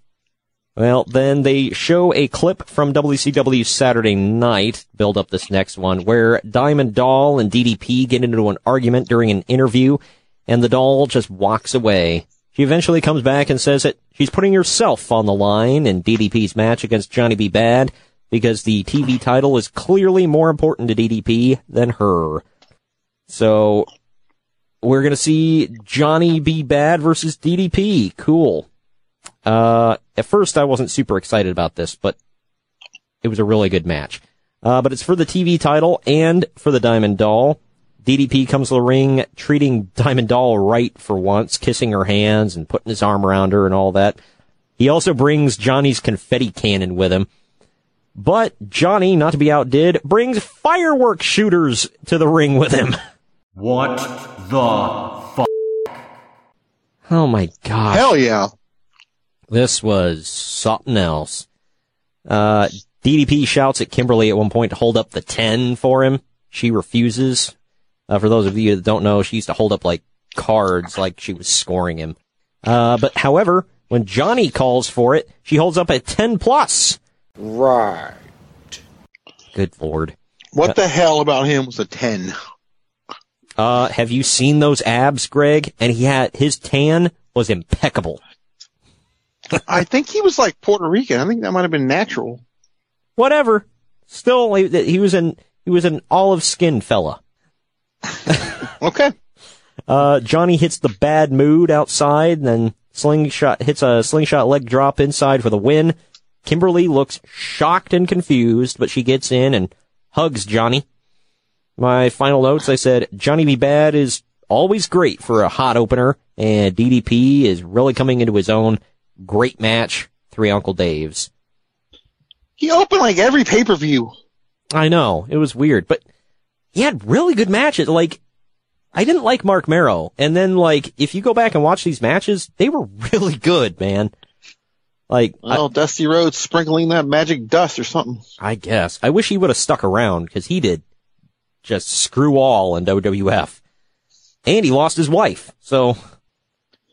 well, then they show a clip from WCW Saturday Night, build up this next one, where Diamond Doll and DDP get into an argument during an interview, and the doll just walks away. She eventually comes back and says that she's putting herself on the line in DDP's match against Johnny B. Badd, because the TV title is clearly more important to DDP than her. So, we're gonna see Johnny B. Badd versus DDP. Cool. Uh, at first I wasn't super excited about this, but it was a really good match. Uh, but it's for the TV title and for the Diamond Doll. DDP comes to the ring treating Diamond Doll right for once, kissing her hands and putting his arm around her and all that. He also brings Johnny's confetti cannon with him. But Johnny, not to be outdid, brings firework shooters to the ring with him. What the fuck? Oh my god. Hell yeah. This was something else. Uh, DDP shouts at Kimberly at one point to hold up the 10 for him. She refuses. Uh, for those of you that don't know, she used to hold up like cards like she was scoring him. Uh, but however, when Johnny calls for it, she holds up a 10 plus. Right. Good lord. What the hell about him was a 10? Uh, have you seen those abs, Greg? And he had, his tan was impeccable. I think he was like Puerto Rican. I think that might have been natural. Whatever. Still, he, he was an, he was an olive skinned fella. okay. Uh, Johnny hits the bad mood outside, and then slingshot hits a slingshot leg drop inside for the win. Kimberly looks shocked and confused, but she gets in and hugs Johnny. My final notes, I said, Johnny B. Badd is always great for a hot opener, and DDP is really coming into his own. Great match, three Uncle Dave's. He opened like every pay-per-view. I know, it was weird, but he had really good matches. Like, I didn't like Marc Mero, and then like, if you go back and watch these matches, they were really good, man. Like, well, I, Dusty Rhodes sprinkling that magic dust or something. I guess. I wish he would have stuck around because he did just screw all in WWF, and he lost his wife. So,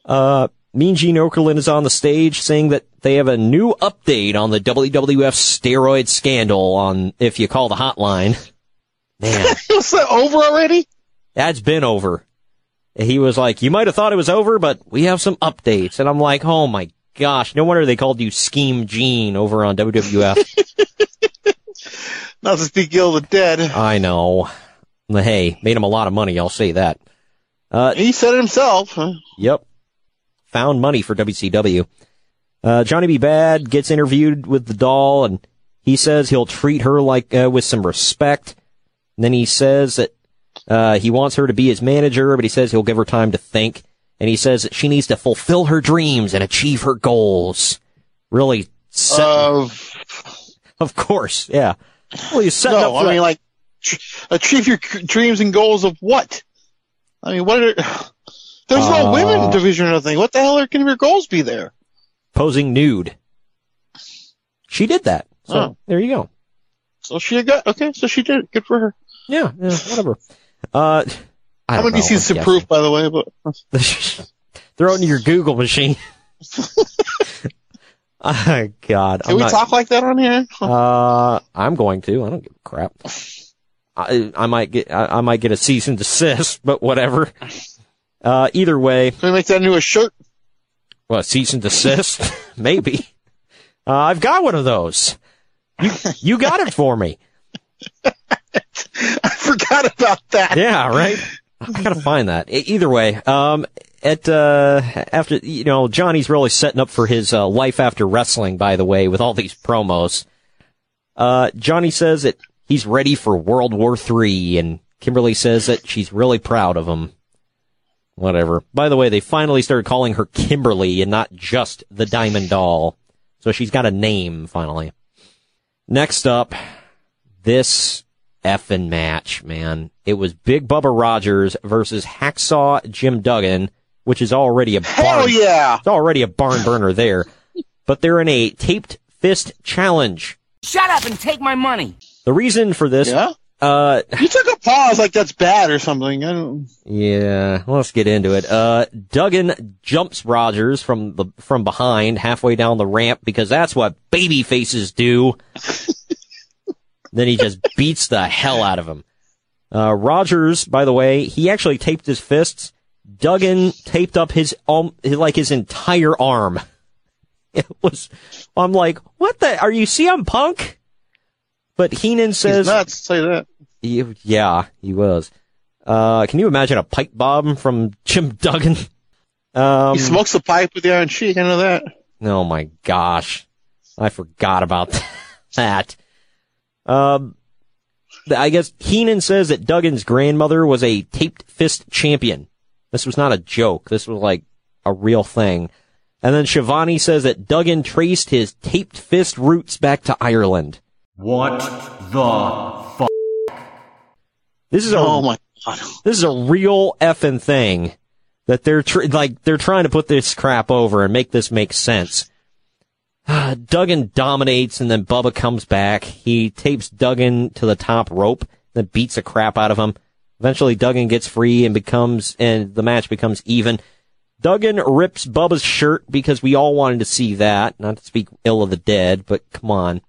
uh, Mean Gene Okerlund is on the stage saying that they have a new update on the WWF steroid scandal on if you call the hotline. Man. was that over already? That's been over. He was like, you might have thought it was over, but we have some updates. And I'm like, oh my gosh, no wonder they called you Scheme Gene over on WWF. Not to speak ill of the dead. I know. Hey, made him a lot of money, I'll say that. Uh, he said it himself. Huh? Yep found money for WCW. Uh, Johnny B. Badd gets interviewed with the doll and he says he'll treat her like, uh, with some respect. And then he says that, uh, he wants her to be his manager, but he says he'll give her time to think. And he says that she needs to fulfill her dreams and achieve her goals. Really set, of, of course, yeah. Well, you set no, up I mean, like, achieve your dreams and goals of what? I mean, what are, there's uh, no women division or nothing. What the hell are, can your goals be there? Posing nude. She did that. So oh. there you go. So she got okay. So she did. Good for her. Yeah. yeah whatever. Uh, I am gonna see some proof, by the way, but throw it in your Google machine. Oh, God. Can I'm we not- talk like that on here? Uh, I'm going to. I don't give a crap. I, I might get I, I might get a cease and desist, but whatever. Uh, either way, Can we make that into a shirt? well, cease and desist, maybe. Uh, I've got one of those. You you got it for me. I forgot about that. Yeah, right. I gotta find that. Either way, um, at uh, after you know, Johnny's really setting up for his uh, life after wrestling. By the way, with all these promos, uh, Johnny says that he's ready for World War Three, and Kimberly says that she's really proud of him. Whatever. By the way, they finally started calling her Kimberly and not just the Diamond Doll, so she's got a name finally. Next up, this effing match, man. It was Big Bubba Rogers versus Hacksaw Jim Duggan, which is already a barn. Hell yeah! It's already a barn burner there. But they're in a taped fist challenge. Shut up and take my money. The reason for this, Yeah? Uh, You took a pause like that's bad or something. I don't. yeah, let's get into it. Uh, Duggan jumps Rogers from the from behind halfway down the ramp because that's what baby faces do. then he just beats the hell out of him. Uh, Rogers, by the way, he actually taped his fists. Duggan taped up his um, his- like his entire arm. It was, I'm like, what the? Are you CM Punk? But Heenan says, He's nuts. Say that. he, yeah, he was. Uh, can you imagine a pipe bomb from Jim Duggan? Um, he smokes a pipe with the Iron Sheik. I know that. oh my gosh. I forgot about that. Um, I guess Heenan says that Duggan's grandmother was a taped fist champion. This was not a joke. This was like a real thing. And then Schiavone says that Duggan traced his taped fist roots back to Ireland. What the fuck? This is a Oh my god. this is a real effing thing that they're tr- like they're trying to put this crap over and make this make sense. Duggan dominates and then Bubba comes back. He tapes Duggan to the top rope, then beats the crap out of him. Eventually Duggan gets free and becomes and the match becomes even. Duggan rips Bubba's shirt because we all wanted to see that. Not to speak ill of the dead, but come on.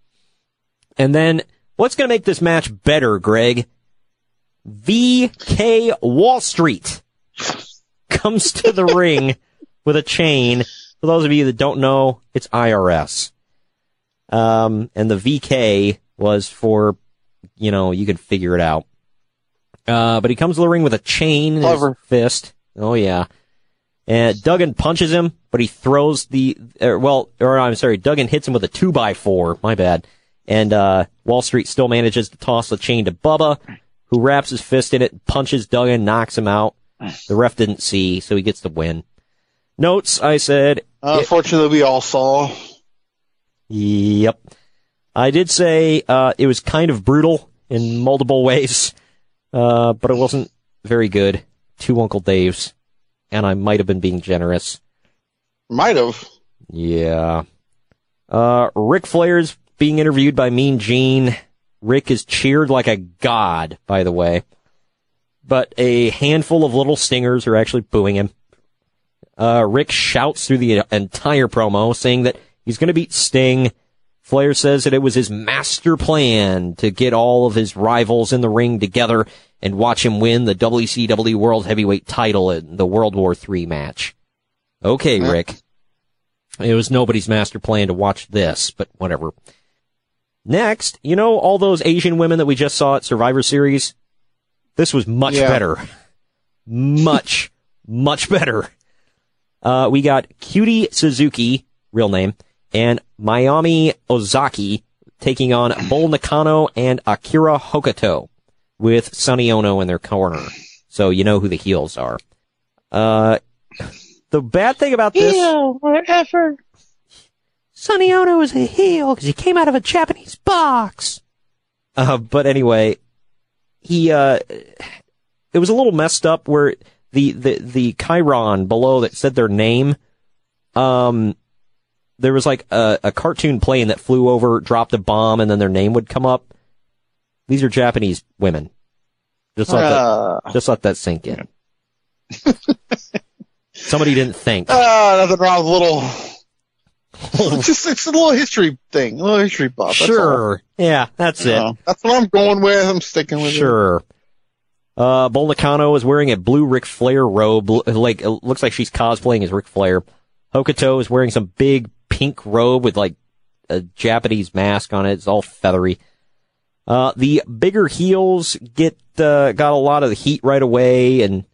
And then what's going to make this match better, Greg? VK Wall Street comes to the ring with a chain. For those of you that don't know, it's IRS. Um, and the VK was for, you know, you can figure it out. Uh, but he comes to the ring with a chain in Clever. his fist. Oh yeah. And Duggan punches him, but he throws the, er, well, or I'm sorry, Duggan hits him with a two by four. My bad. And, uh, Wall Street still manages to toss the chain to Bubba, who wraps his fist in it, punches Duggan, knocks him out. The ref didn't see, so he gets the win. Notes, I said, Unfortunately, we all saw. Yep. I did say uh, it was kind of brutal in multiple ways, uh, but it wasn't very good. Two Uncle Daves, and I might have been being generous. Might have. Yeah. Uh, Ric Flair's being interviewed by Mean Gene. Ric is cheered like a god, by the way. But a handful of little stingers are actually booing him. Uh, Ric shouts through the entire promo saying that he's going to beat Sting. Flair says that it was his master plan to get all of his rivals in the ring together and watch him win the WCW World Heavyweight title in the World War III match. Okay, Ric. It was nobody's master plan to watch this, but whatever. Next, you know all those Asian women that we just saw at Survivor Series? This was much Yeah. better. Much, much better. Uh, we got Cutie Suzuki, real name, and Mayumi Ozaki taking on Bull Nakano and Akira Hokuto with Sonny Ono in their corner. So you know who the heels are. Uh, the bad thing about this. whatever. Sonny Ono is a heel because he came out of a Japanese box. Uh, but anyway, he, uh, it was a little messed up where the, the, the Chiron below that said their name, um, there was like a, a cartoon plane that flew over, dropped a bomb, and then their name would come up. These are Japanese women. Just let Uh. that, just let that sink in. Somebody didn't think. Ah, nothing wrong with a little it's just it's a little history thing, a little history buff. that's all. Sure. Yeah, that's it. Uh, that's what I'm going with. I'm sticking with it. Sure. Uh, Bull is wearing a blue Ric Flair robe, like it looks like she's cosplaying as Ric Flair. Hokuto is wearing some big pink robe with like a Japanese mask on it. It's all feathery. Uh, the bigger heels get uh, got a lot of the heat right away, and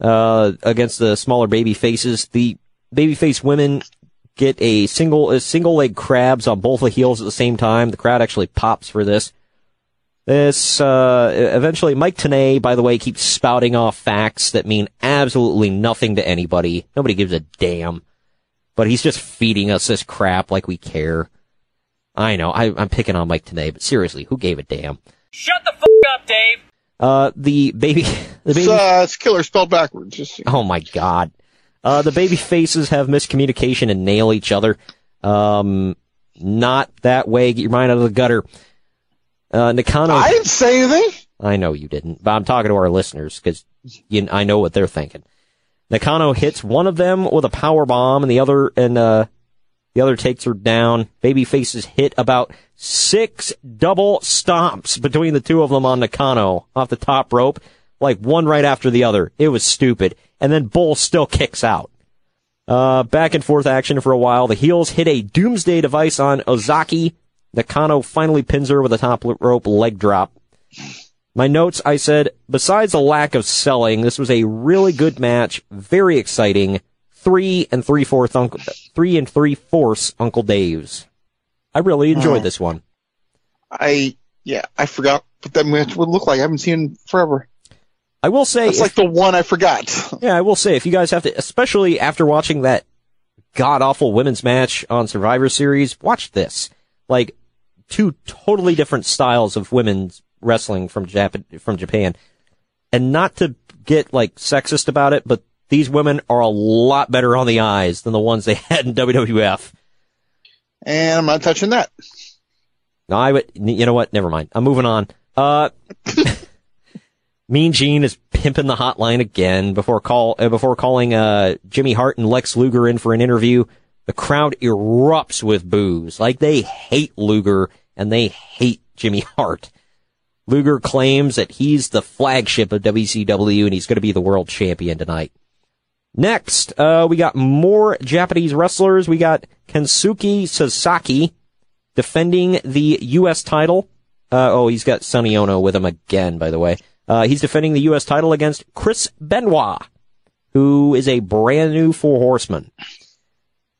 uh, against the smaller baby faces, the baby face women get a single a single leg crabs on both the heels at the same time. The crowd actually pops for this. This uh, eventually, Mike Tenay, by the way, keeps spouting off facts that mean absolutely nothing to anybody. Nobody gives a damn, but he's just feeding us this crap like we care. I know I, I'm picking on Mike Tenay, but seriously, who gave a damn? Shut the f up, Dave. Uh, the baby, the baby. It's, uh, it's killer spelled backwards. Just Oh my god. Uh, the baby faces have miscommunication and nail each other. Um, not that way. Get your mind out of the gutter. Uh, Nakano. I didn't say anything. I know you didn't, but I'm talking to our listeners because I know what they're thinking. Nakano hits one of them with a power bomb, and the other and uh, the other takes her down. Baby faces hit about six double stomps between the two of them on Nakano off the top rope, like one right after the other. It was stupid, and then Bull still kicks out. Uh, back and forth action for a while. The heels hit a doomsday device on Ozaki. Nakano finally pins her with a top rope leg drop. My notes, I said, besides a lack of selling, this was a really good match, very exciting. Three and three fourth Uncle, three and three fourths Uncle Dave's. I really enjoyed Oh. this one. I yeah, I forgot what that match would look like. I haven't seen it in forever. I will say, It's like the one I forgot. yeah, I will say, if you guys have to, especially after watching that god awful women's match on Survivor Series, watch this. Like two totally different styles of women's wrestling from Jap- from Japan, and not to get like sexist about it, but these women are a lot better on the eyes than the ones they had in WWF. And I'm not touching that. No, I would. You know what? Never mind. I'm moving on. Uh, Mean Gene is pimping the hotline again before call uh, before calling uh, Jimmy Hart and Lex Luger in for an interview. The crowd erupts with boos, like they hate Luger and they hate Jimmy Hart. Luger claims that he's the flagship of WCW and he's going to be the world champion tonight. Next, uh, we got more Japanese wrestlers. We got Kensuke Sasaki defending the U.S. title. Uh, oh, he's got Sonny Ono with him again, by the way. Uh, he's defending the U.S. title against Chris Benoit, who is a brand new Four Horseman.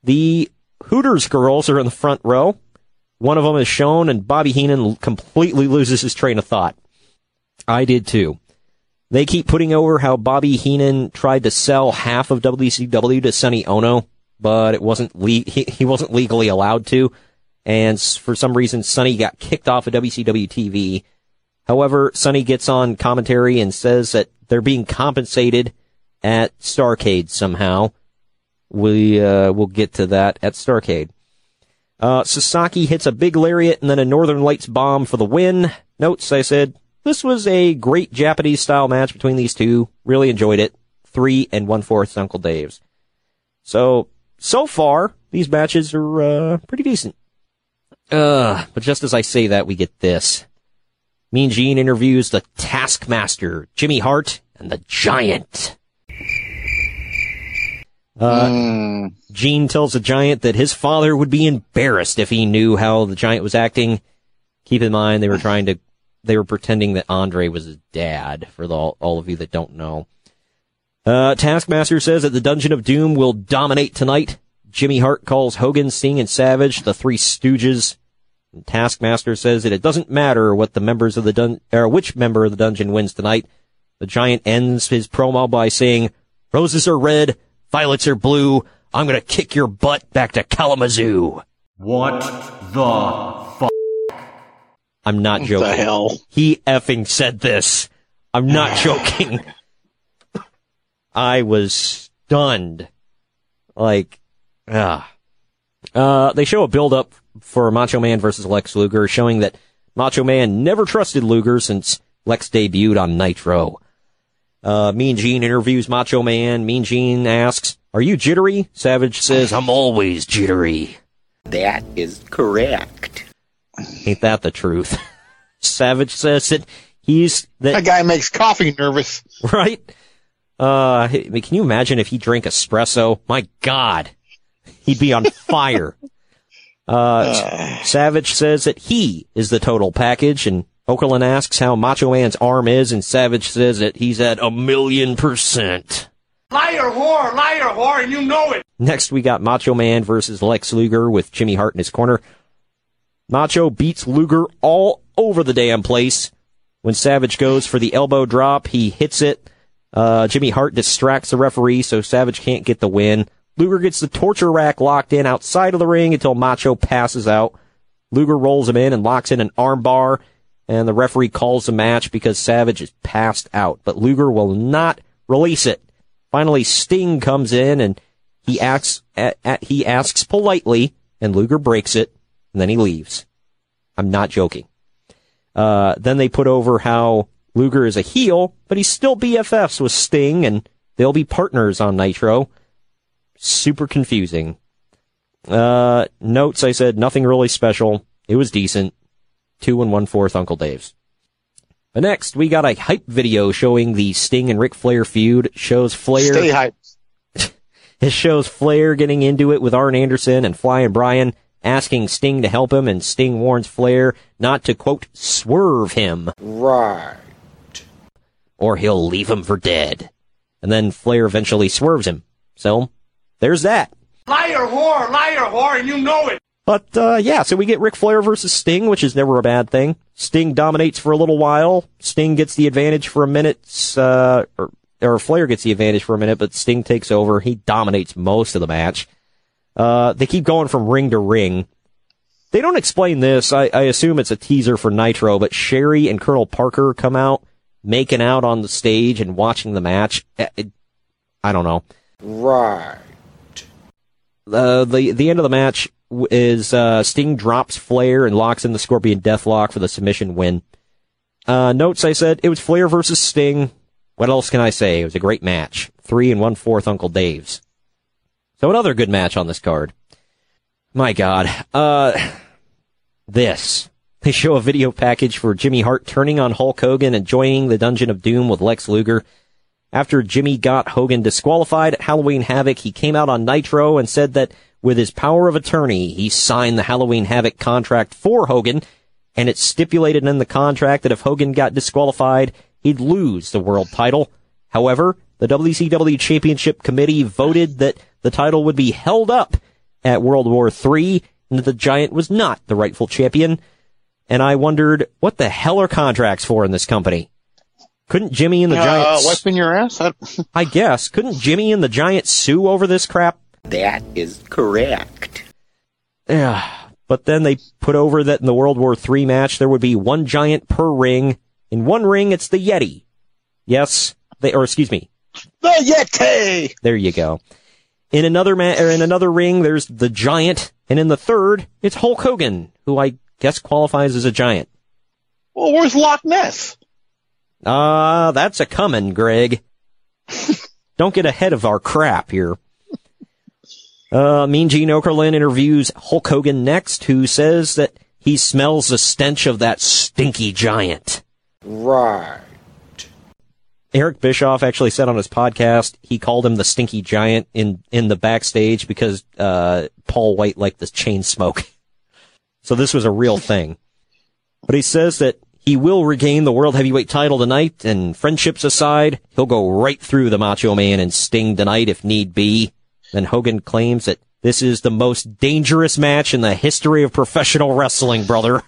The Hooters girls are in the front row. One of them is shown, and Bobby Heenan completely loses his train of thought. I did too. They keep putting over how Bobby Heenan tried to sell half of WCW to Sonny Ono, but it wasn't le- he, he wasn't legally allowed to, and for some reason Sonny got kicked off of WCW TV. However, Sonny gets on commentary and says that they're being compensated at Starcade somehow. We uh, will get to that at Starcade. Uh, Sasaki hits a big lariat and then a Northern Lights bomb for the win. Notes, I said, this was a great Japanese style match between these two. Really enjoyed it. Three and one fourth Uncle Dave's. So, so far, these matches are, uh, pretty decent. Uh, but just as I say that, we get this. Mean Gene interviews the Taskmaster, Jimmy Hart, and the Giant. Uh, Gene tells the Giant that his father would be embarrassed if he knew how the Giant was acting. Keep in mind, they were trying to, they were pretending that Andre was his dad, for the, all of you that don't know. Uh, Taskmaster says that the Dungeon of Doom will dominate tonight. Jimmy Hart calls Hogan, Sting, and Savage the Three Stooges. And Taskmaster says that it doesn't matter what the members of the dun- or which member of the dungeon wins tonight. The Giant ends his promo by saying, "Roses are red, violets are blue. I'm gonna kick your butt back to Kalamazoo." What the fuck? I'm not joking. What joking. the hell? He effing said this. I'm not joking. I was stunned. Like, ah. Uh, they show a build up for Macho Man versus Lex Luger, showing that Macho Man never trusted Luger since Lex debuted on Nitro. Uh, mean Gene interviews Macho Man. Mean Gene asks, Are you jittery? Savage says, I'm always jittery. That is correct. Ain't that the truth? Savage says that he's that, That guy makes coffee nervous. right. Uh, can you imagine if he drank espresso? My God, he'd be on fire. Uh, Savage says that he is the total package, and Okerlund asks how Macho Man's arm is, and Savage says that he's at a million percent. Liar, whore, liar, whore, and you know it. Next, we got Macho Man versus Lex Luger with Jimmy Hart in his corner. Macho beats Luger all over the damn place. When Savage goes for the elbow drop, he hits it. Uh, Jimmy Hart distracts the referee, so Savage can't get the win. Luger gets the torture rack locked in outside of the ring until Macho passes out. Luger rolls him in and locks in an armbar, and the referee calls the match because Savage is passed out. But Luger will not release it. Finally, Sting comes in and he asks, he asks politely, and Luger breaks it, and then he leaves. I'm not joking. Uh, then they put over how Luger is a heel, but he's still BFFs with Sting, and they'll be partners on Nitro. Super confusing. Uh, notes, I said nothing really special. It was decent. Two and one fourth Uncle Dave's. But next, we got a hype video showing the Sting and Ric Flair feud. Shows Flair. Stay hype. It shows Flair getting into it with Arn Anderson and Flying Brian, asking Sting to help him, and Sting warns Flair not to, quote, swerve him. Right. Or he'll leave him for dead. And then Flair eventually swerves him. So, there's that. Liar, whore, liar, whore, and you know it. But, uh, yeah, so we get Ric Flair versus Sting, which is never a bad thing. Sting dominates for a little while. Sting gets the advantage for a minute, uh, or, or Flair gets the advantage for a minute, but Sting takes over. He dominates most of the match. Uh, they keep going from ring to ring. They don't explain this. I, I assume it's a teaser for Nitro, but Sherri and Colonel Parker come out, making out on the stage and watching the match. It- it- I don't know. Right. Uh, the the end of the match is uh, Sting drops Flair and locks in the Scorpion Deathlock for the submission win. Uh, notes I said it was Flair versus Sting. What else can I say? It was a great match. Three and one fourth Uncle Dave's. So another good match on this card. My God. Uh, this. They show a video package for Jimmy Hart turning on Hulk Hogan and joining the Dungeon of Doom with Lex Luger. After Jimmy got Hogan disqualified at Halloween Havoc, he came out on Nitro and said that with his power of attorney, he signed the Halloween Havoc contract for Hogan, and it stipulated in the contract that if Hogan got disqualified, he'd lose the world title. However, the WCW Championship Committee voted that the title would be held up at World War III, and that the Giant was not the rightful champion. And I wondered, what the hell are contracts for in this company? Couldn't Jimmy and the Uh, Giants... wiping your ass? I, I guess. Couldn't Jimmy and the Giant sue over this crap? That is correct. Yeah. But then they put over that in the World War III match, there would be one giant per ring. In one ring, it's the Yeti. Yes. They, or excuse me. the Yeti! There you go. In another ma- or in another ring, there's the Giant. And in the third, it's Hulk Hogan, who I guess qualifies as a giant. Well, where's Loch Ness? Ah, that's a coming, Greg. Don't get ahead of our crap here. Uh, Mean Gene Okerlund interviews Hulk Hogan next, who says that he smells the stench of that stinky giant. Right. Eric Bischoff actually said on his podcast he called him the stinky giant in, in the backstage because, uh, Paul White liked the chain smoke. So this was a real thing. But he says that he will regain the World Heavyweight title tonight, and friendships aside, he'll go right through the Macho Man and Sting tonight if need be. Then Hogan claims that this is the most dangerous match in the history of professional wrestling, brother.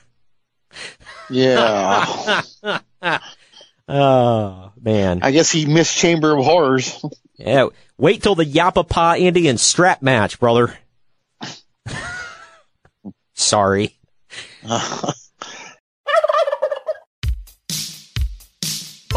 Yeah. Oh, man. I guess he missed Chamber of Horrors. Yeah, wait till the Yapapa Indian strap match, brother. Sorry.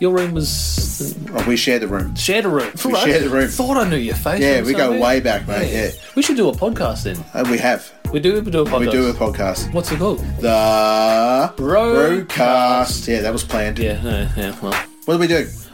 Your room was Oh, we shared the room. shared a room. We Right. shared the room. Thought I knew your face. Yeah, we go way back, mate. Yeah. We should do a podcast then. Uh, we have. We do. We do a podcast. We do a podcast. What's it called? The Brokast. Brokast. Yeah, that was planned. Yeah. Yeah. yeah well. What do we do?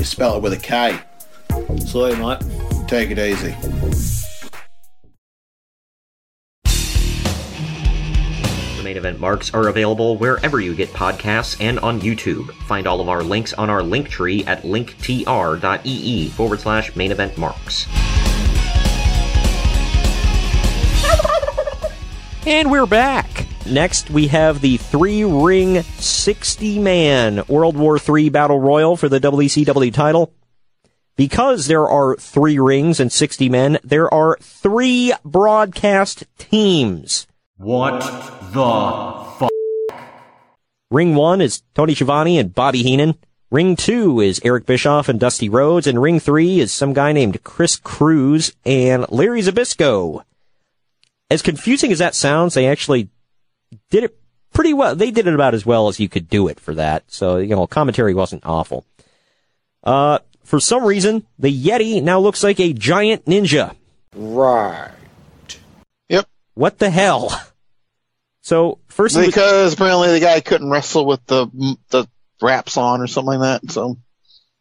We spell it with a K. Sorry, mate. Take it easy. The main event marks are available wherever you get podcasts and on YouTube. Find all of our links on our link tree at linktr.ee forward slash main event marks. And we're back. Next, we have the three ring 60 man World War III Battle Royal for the WCW title. Because there are three rings and 60 men, there are three broadcast teams. What the fuck? Ring one is Tony Schiavone and Bobby Heenan. Ring two is Eric Bischoff and Dusty Rhodes. And ring three is some guy named Chris Cruz and Larry Zbyszko. As confusing as that sounds, they actually did it pretty well. They did it about as well as you could do it for that. So, you know, commentary wasn't awful. Uh, for some reason, the Yeti now looks like a giant ninja. Right. Yep. What the hell? So, first he was- Because apparently the guy couldn't wrestle with the the wraps on or something like that. So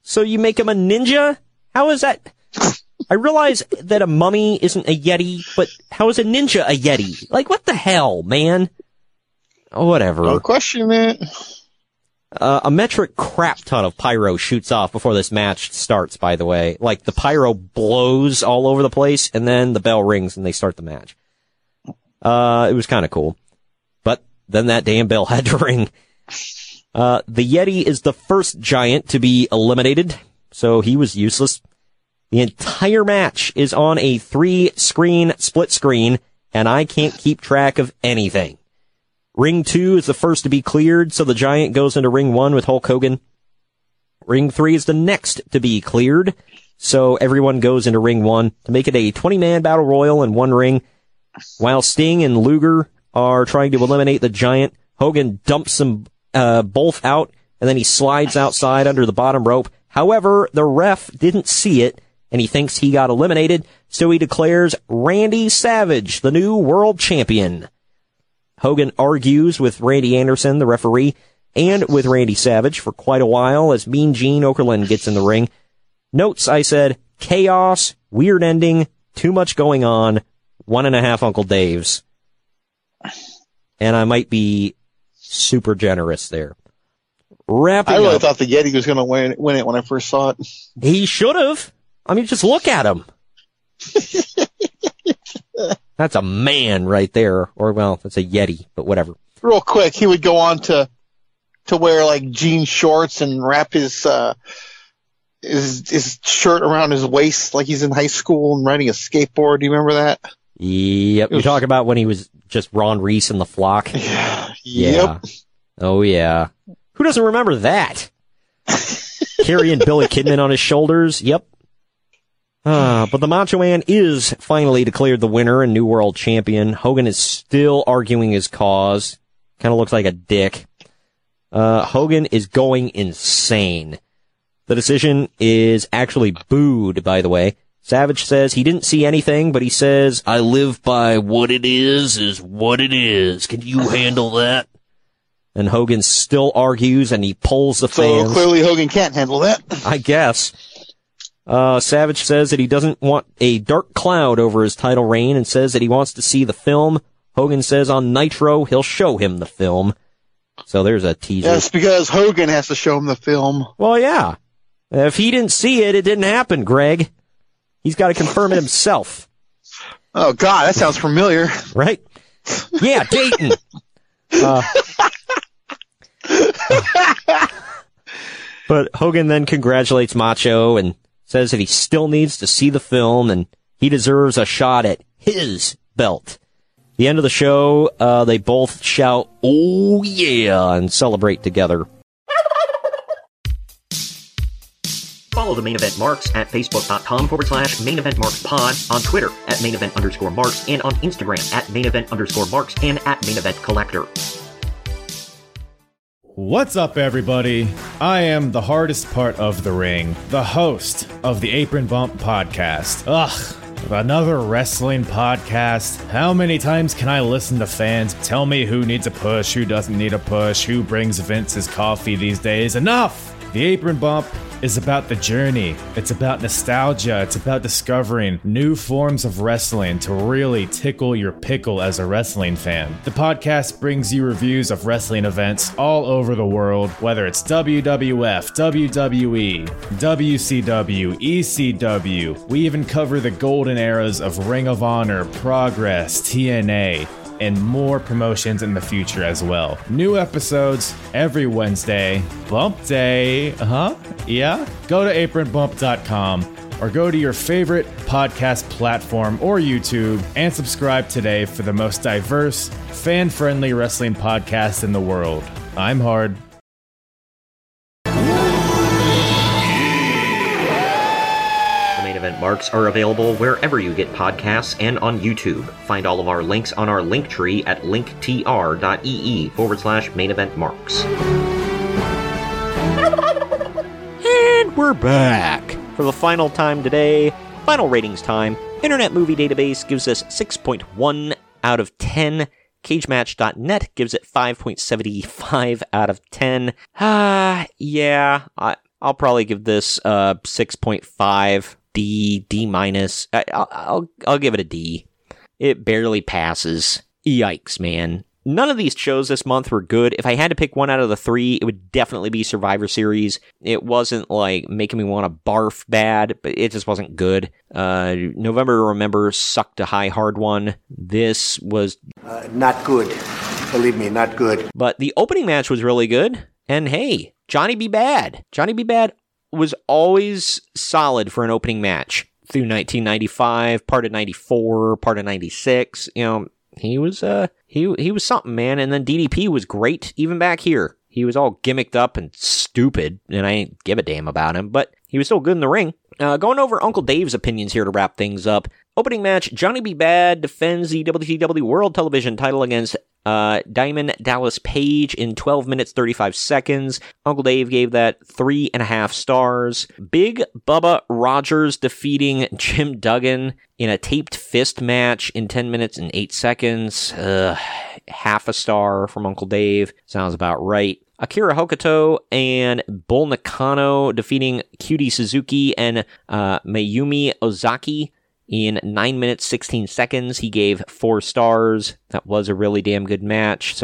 So you make him a ninja? How is that? I realize that a mummy isn't a yeti, but how is a ninja a yeti? Like, what the hell, man? Oh, whatever. no question it. Uh, a metric crap ton of pyro shoots off before this match starts, by the way. Like, the pyro blows all over the place, and then the bell rings and they start the match. Uh, it was kind of cool. But then that damn bell had to ring. Uh, the Yeti is the first giant to be eliminated, so he was useless. The entire match is on a three screen split screen, and I can't keep track of anything. Ring two is the first to be cleared, so the giant goes into ring one with Hulk Hogan. Ring three is the next to be cleared, so everyone goes into ring one to make it a 20 man battle royal in one ring. While Sting and Luger are trying to eliminate the giant, Hogan dumps them uh, both out, and then he slides outside under the bottom rope. However, the ref didn't see it, and he thinks he got eliminated, so he declares Randy Savage the new world champion. Hogan argues with Randy Anderson, the referee, and with Randy Savage for quite a while as Mean Gene Okerlund gets in the ring. Notes I said, chaos, weird ending, too much going on, one and a half Uncle Dave's. And I might be super generous there. Wrapping I really up. thought the Yeti was going to win, win it when I first saw it. He should have. I mean, just look at him. That's a man right there. Or, well, that's a Yeti, but whatever. Real quick, he would go on to to wear like jean shorts and wrap his uh, his his shirt around his waist like he's in high school and riding a skateboard. Do you remember that? Yep. You talk about when he was just Ron Reis in the flock. Yeah. Yep. Oh, yeah. Who doesn't remember that? Carrying Billy Kidman on his shoulders. Yep. Ah, but the Macho Man is finally declared the winner and new world champion. Hogan is still arguing his cause. Kind of looks like a dick. Uh, Hogan is going insane. The decision is actually booed, by the way. Savage says he didn't see anything, but he says, I live by what it is is what it is. Can you handle that? And Hogan still argues and he pulls the So fans. clearly Hogan can't handle that. I guess. Uh, Savage says that he doesn't want a dark cloud over his title reign and says that he wants to see the film. Hogan says on Nitro he'll show him the film. So there's a teaser. That's because Hogan has to show him the film. Well, yeah. If he didn't see it, it didn't happen, Greg. He's got to confirm it himself. Oh God, that sounds familiar. Right? Yeah, Dayton. Uh, but Hogan then congratulates Macho and says that he still needs to see the film and he deserves a shot at his belt. The end of the show, uh, they both shout, "Oh yeah!" and celebrate together. Follow the main event marks at facebook.com forward slash main event marks pod, on Twitter at main event underscore marks, and on Instagram at main event underscore marks and at main event collector. What's up, everybody? I am the hardest part of the ring, the host of the Apron Bump podcast. Ugh. Another wrestling podcast. How many times can I listen to fans tell me who needs a push, who doesn't need a push, who brings Vince's coffee these days? Enough! The Apron Bump is about the journey. It's about nostalgia. It's about discovering new forms of wrestling to really tickle your pickle as a wrestling fan. The podcast brings you reviews of wrestling events all over the world, whether it's WWF, WWE, WCW, ECW. We even cover the golden eras of Ring of Honor, Progress, TNA and more promotions in the future as well. New episodes every Wednesday. Bump Day, huh? Yeah? Go to apronbump.com or go to your favorite podcast platform or YouTube and subscribe today for the most diverse, fan friendly wrestling podcast in the world. I'm Hard. Marks are available wherever you get podcasts and on YouTube. Find all of our links on our link tree at linktr.ee forward slash main event marks. And we're back for the final time today. Final ratings time. Internet Movie Database gives us 6.1 out of 10. CageMatch.net gives it 5.75 out of 10. Ah, yeah, I, I'll probably give this uh 6.5 D D minus. I, I'll, I'll I'll give it a D. It barely passes. Yikes, man. None of these shows this month were good. If I had to pick one out of the three, it would definitely be Survivor Series. It wasn't like making me want to barf bad, but it just wasn't good. Uh, November Remember sucked a high hard one. This was Uh, not good. Believe me, not good. but the opening match was really good. And hey, Johnny B. Badd. Johnny B. Badd was always solid for an opening match through 1995, part of 94, part of 96. You know, he was uh he he was something, man. And then DDP was great even back here. He was all gimmicked up and stupid, and I ain't give a damn about him, but he was still good in the ring. Uh, going over Uncle Dave's opinions here to wrap things up. Opening match, Johnny B. Badd defends the WCW World Television title against uh, Diamond Dallas Page in 12 minutes 35 seconds. Uncle Dave gave that three and a half stars. Big Bubba Rogers defeating Jim Duggan in a taped fist match in 10 minutes and 8 seconds. Ugh, half a star from Uncle Dave. Sounds about right. Akira Hokuto and Bull Nakano defeating Cutie Suzuki and uh, Mayumi Ozaki in 9 minutes 16 seconds. He gave 4 stars. That was a really damn good match.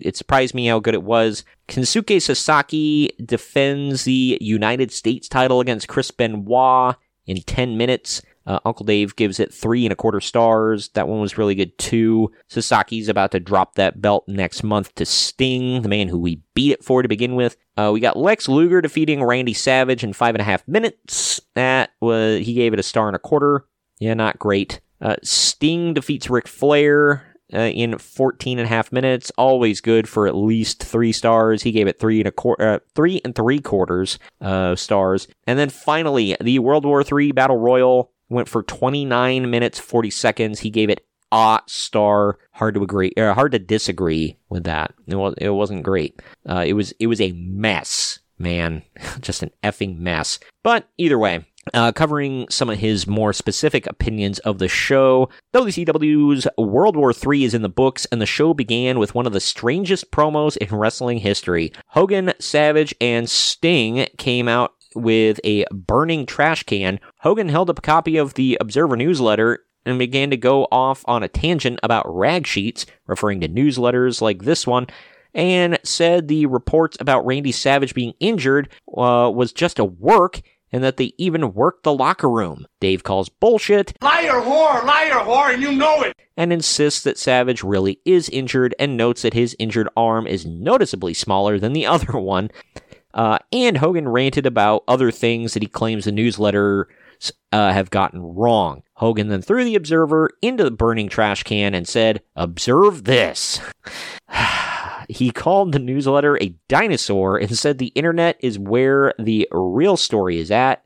It surprised me how good it was. Kensuke Sasaki defends the United States title against Chris Benoit in 10 minutes. Uh, Uncle Dave gives it three and a quarter stars. That one was really good too. Sasaki's about to drop that belt next month to Sting, the man who we beat it for to begin with. Uh, we got Lex Luger defeating Randy Savage in five and a half minutes. That was he gave it a star and a quarter. Yeah, not great. Uh, Sting defeats Ric Flair uh, in 14 and a half minutes. Always good for at least three stars. He gave it three and a quarter, uh, three and three quarters uh, stars. And then finally, the World War III Battle Royal went for 29 minutes 40 seconds. He gave it a star. Hard to agree, hard to disagree with that. It was it wasn't great. Uh, it was it was a mess, man, just an effing mess. But either way. Uh, covering some of his more specific opinions of the show. WCW's World War III is in the books, and the show began with one of the strangest promos in wrestling history. Hogan, Savage, and Sting came out with a burning trash can. Hogan held up a copy of the Observer newsletter and began to go off on a tangent about rag sheets, referring to newsletters like this one, and said the reports about Randy Savage being injured uh, was just a work and that they even worked the locker room. Dave calls bullshit. Liar, whore, liar, whore, and you know it. And insists that Savage really is injured and notes that his injured arm is noticeably smaller than the other one. Uh, and Hogan ranted about other things that he claims the newsletter uh, have gotten wrong. Hogan then threw the Observer into the burning trash can and said, Observe this. he called the newsletter a dinosaur and said the internet is where the real story is at.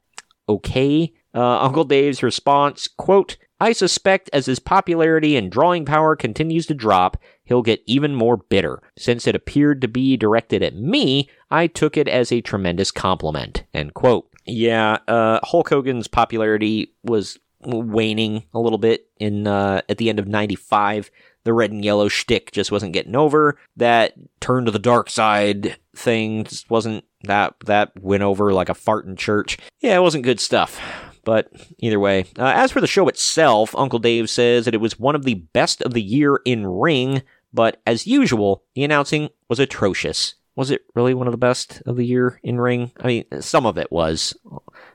Okay. Uh, Uncle Dave's response, quote, I suspect as his popularity and drawing power continues to drop, he'll get even more bitter. Since it appeared to be directed at me, I took it as a tremendous compliment. End quote. Yeah, uh, Hulk Hogan's popularity was waning a little bit in uh, at the end of '95. The red and yellow shtick just wasn't getting over. That turn to the dark side thing just wasn't that that went over like a fart in church. Yeah, it wasn't good stuff. But either way, uh, as for the show itself, Uncle Dave says that it was one of the best of the year in ring. But as usual, the announcing was atrocious was it really one of the best of the year in ring? I mean, some of it was,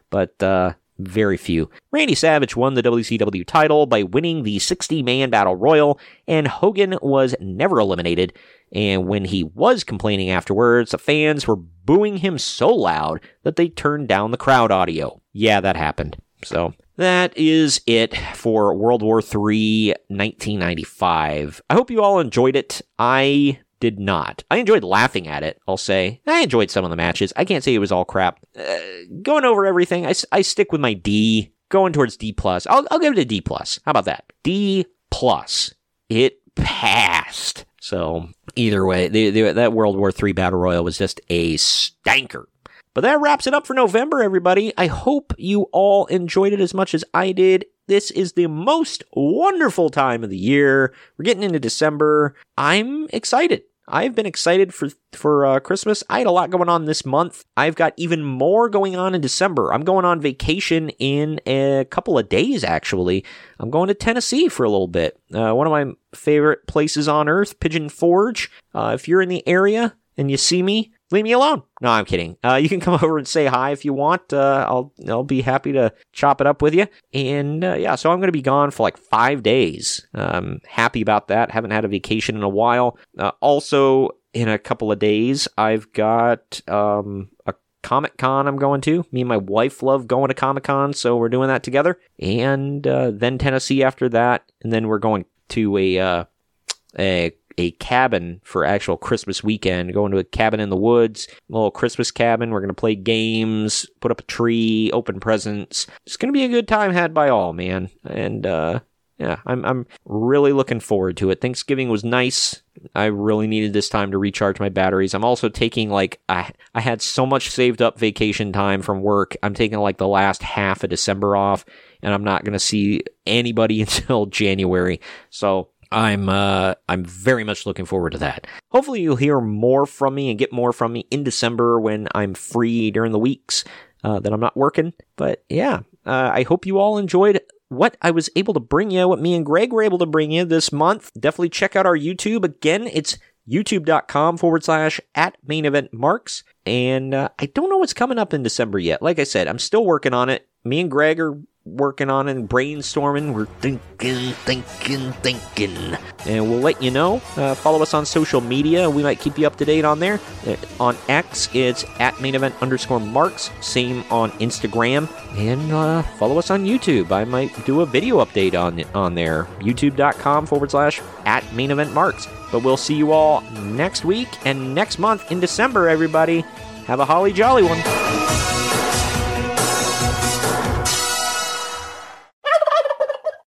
but uh, very few. Randy Savage won the WCW title by winning the 60 man battle royal, and Hogan was never eliminated. And when he was complaining afterwards, the fans were booing him so loud that they turned down the crowd audio. Yeah, that happened. So that is it for World War III 1995. I hope you all enjoyed it. I did not. I enjoyed laughing at it, I'll say. I enjoyed some of the matches. I can't say it was all crap. Uh, going over everything, I, I stick with my D. Going towards D plus. I'll, I'll give it a D plus. How about that? D plus. It passed. So either way, the, the, that World War III Battle Royal was just a stanker. But that wraps it up for November, everybody. I hope you all enjoyed it as much as I did. This is the most wonderful time of the year. We're getting into December. I'm excited. I've been excited for for uh, Christmas. I had a lot going on this month. I've got even more going on in December. I'm going on vacation in a couple of days. Actually, I'm going to Tennessee for a little bit. Uh, one of my favorite places on earth, Pigeon Forge. Uh, if you're in the area and you see me, leave me alone. No, I'm kidding. Uh, you can come over and say hi if you want. Uh, I'll I'll be happy to chop it up with you. And uh, yeah, so I'm going to be gone for like five days. Um, happy about that. Haven't had a vacation in a while. Uh, also, in a couple of days, I've got um, a Comic Con I'm going to. Me and my wife love going to Comic Con, so we're doing that together. And uh, then Tennessee after that, and then we're going to a uh, a a cabin for actual Christmas weekend. Going to a cabin in the woods, little Christmas cabin. We're going to play games, put up a tree, open presents. It's going to be a good time had by all, man. And, uh, yeah, I'm I'm really looking forward to it. Thanksgiving was nice. I really needed this time to recharge my batteries. I'm also taking like I I had so much saved up vacation time from work. I'm taking like the last half of December off and I'm not going to see anybody until January. So I'm uh, I'm very much looking forward to that. Hopefully, you'll hear more from me and get more from me in December when I'm free during the weeks uh, that I'm not working. But yeah, uh, I hope you all enjoyed what I was able to bring you, what me and Greg were able to bring you this month. Definitely check out our YouTube. Again, it's youtube.com forward slash at main event marks. And uh, I don't know what's coming up in December yet. Like I said, I'm still working on it. Me and Greg are working on and brainstorming. We're thinking, thinking, thinking. And we'll let you know. Uh, follow us on social media. We might keep you up to date on there. Uh, on X, it's at main event underscore marks. Same on Instagram. And uh, follow us on YouTube. I might do a video update on, on there. YouTube.com forward slash at main event marks. But we'll see you all next week and next month in December, everybody. Have a holly jolly one.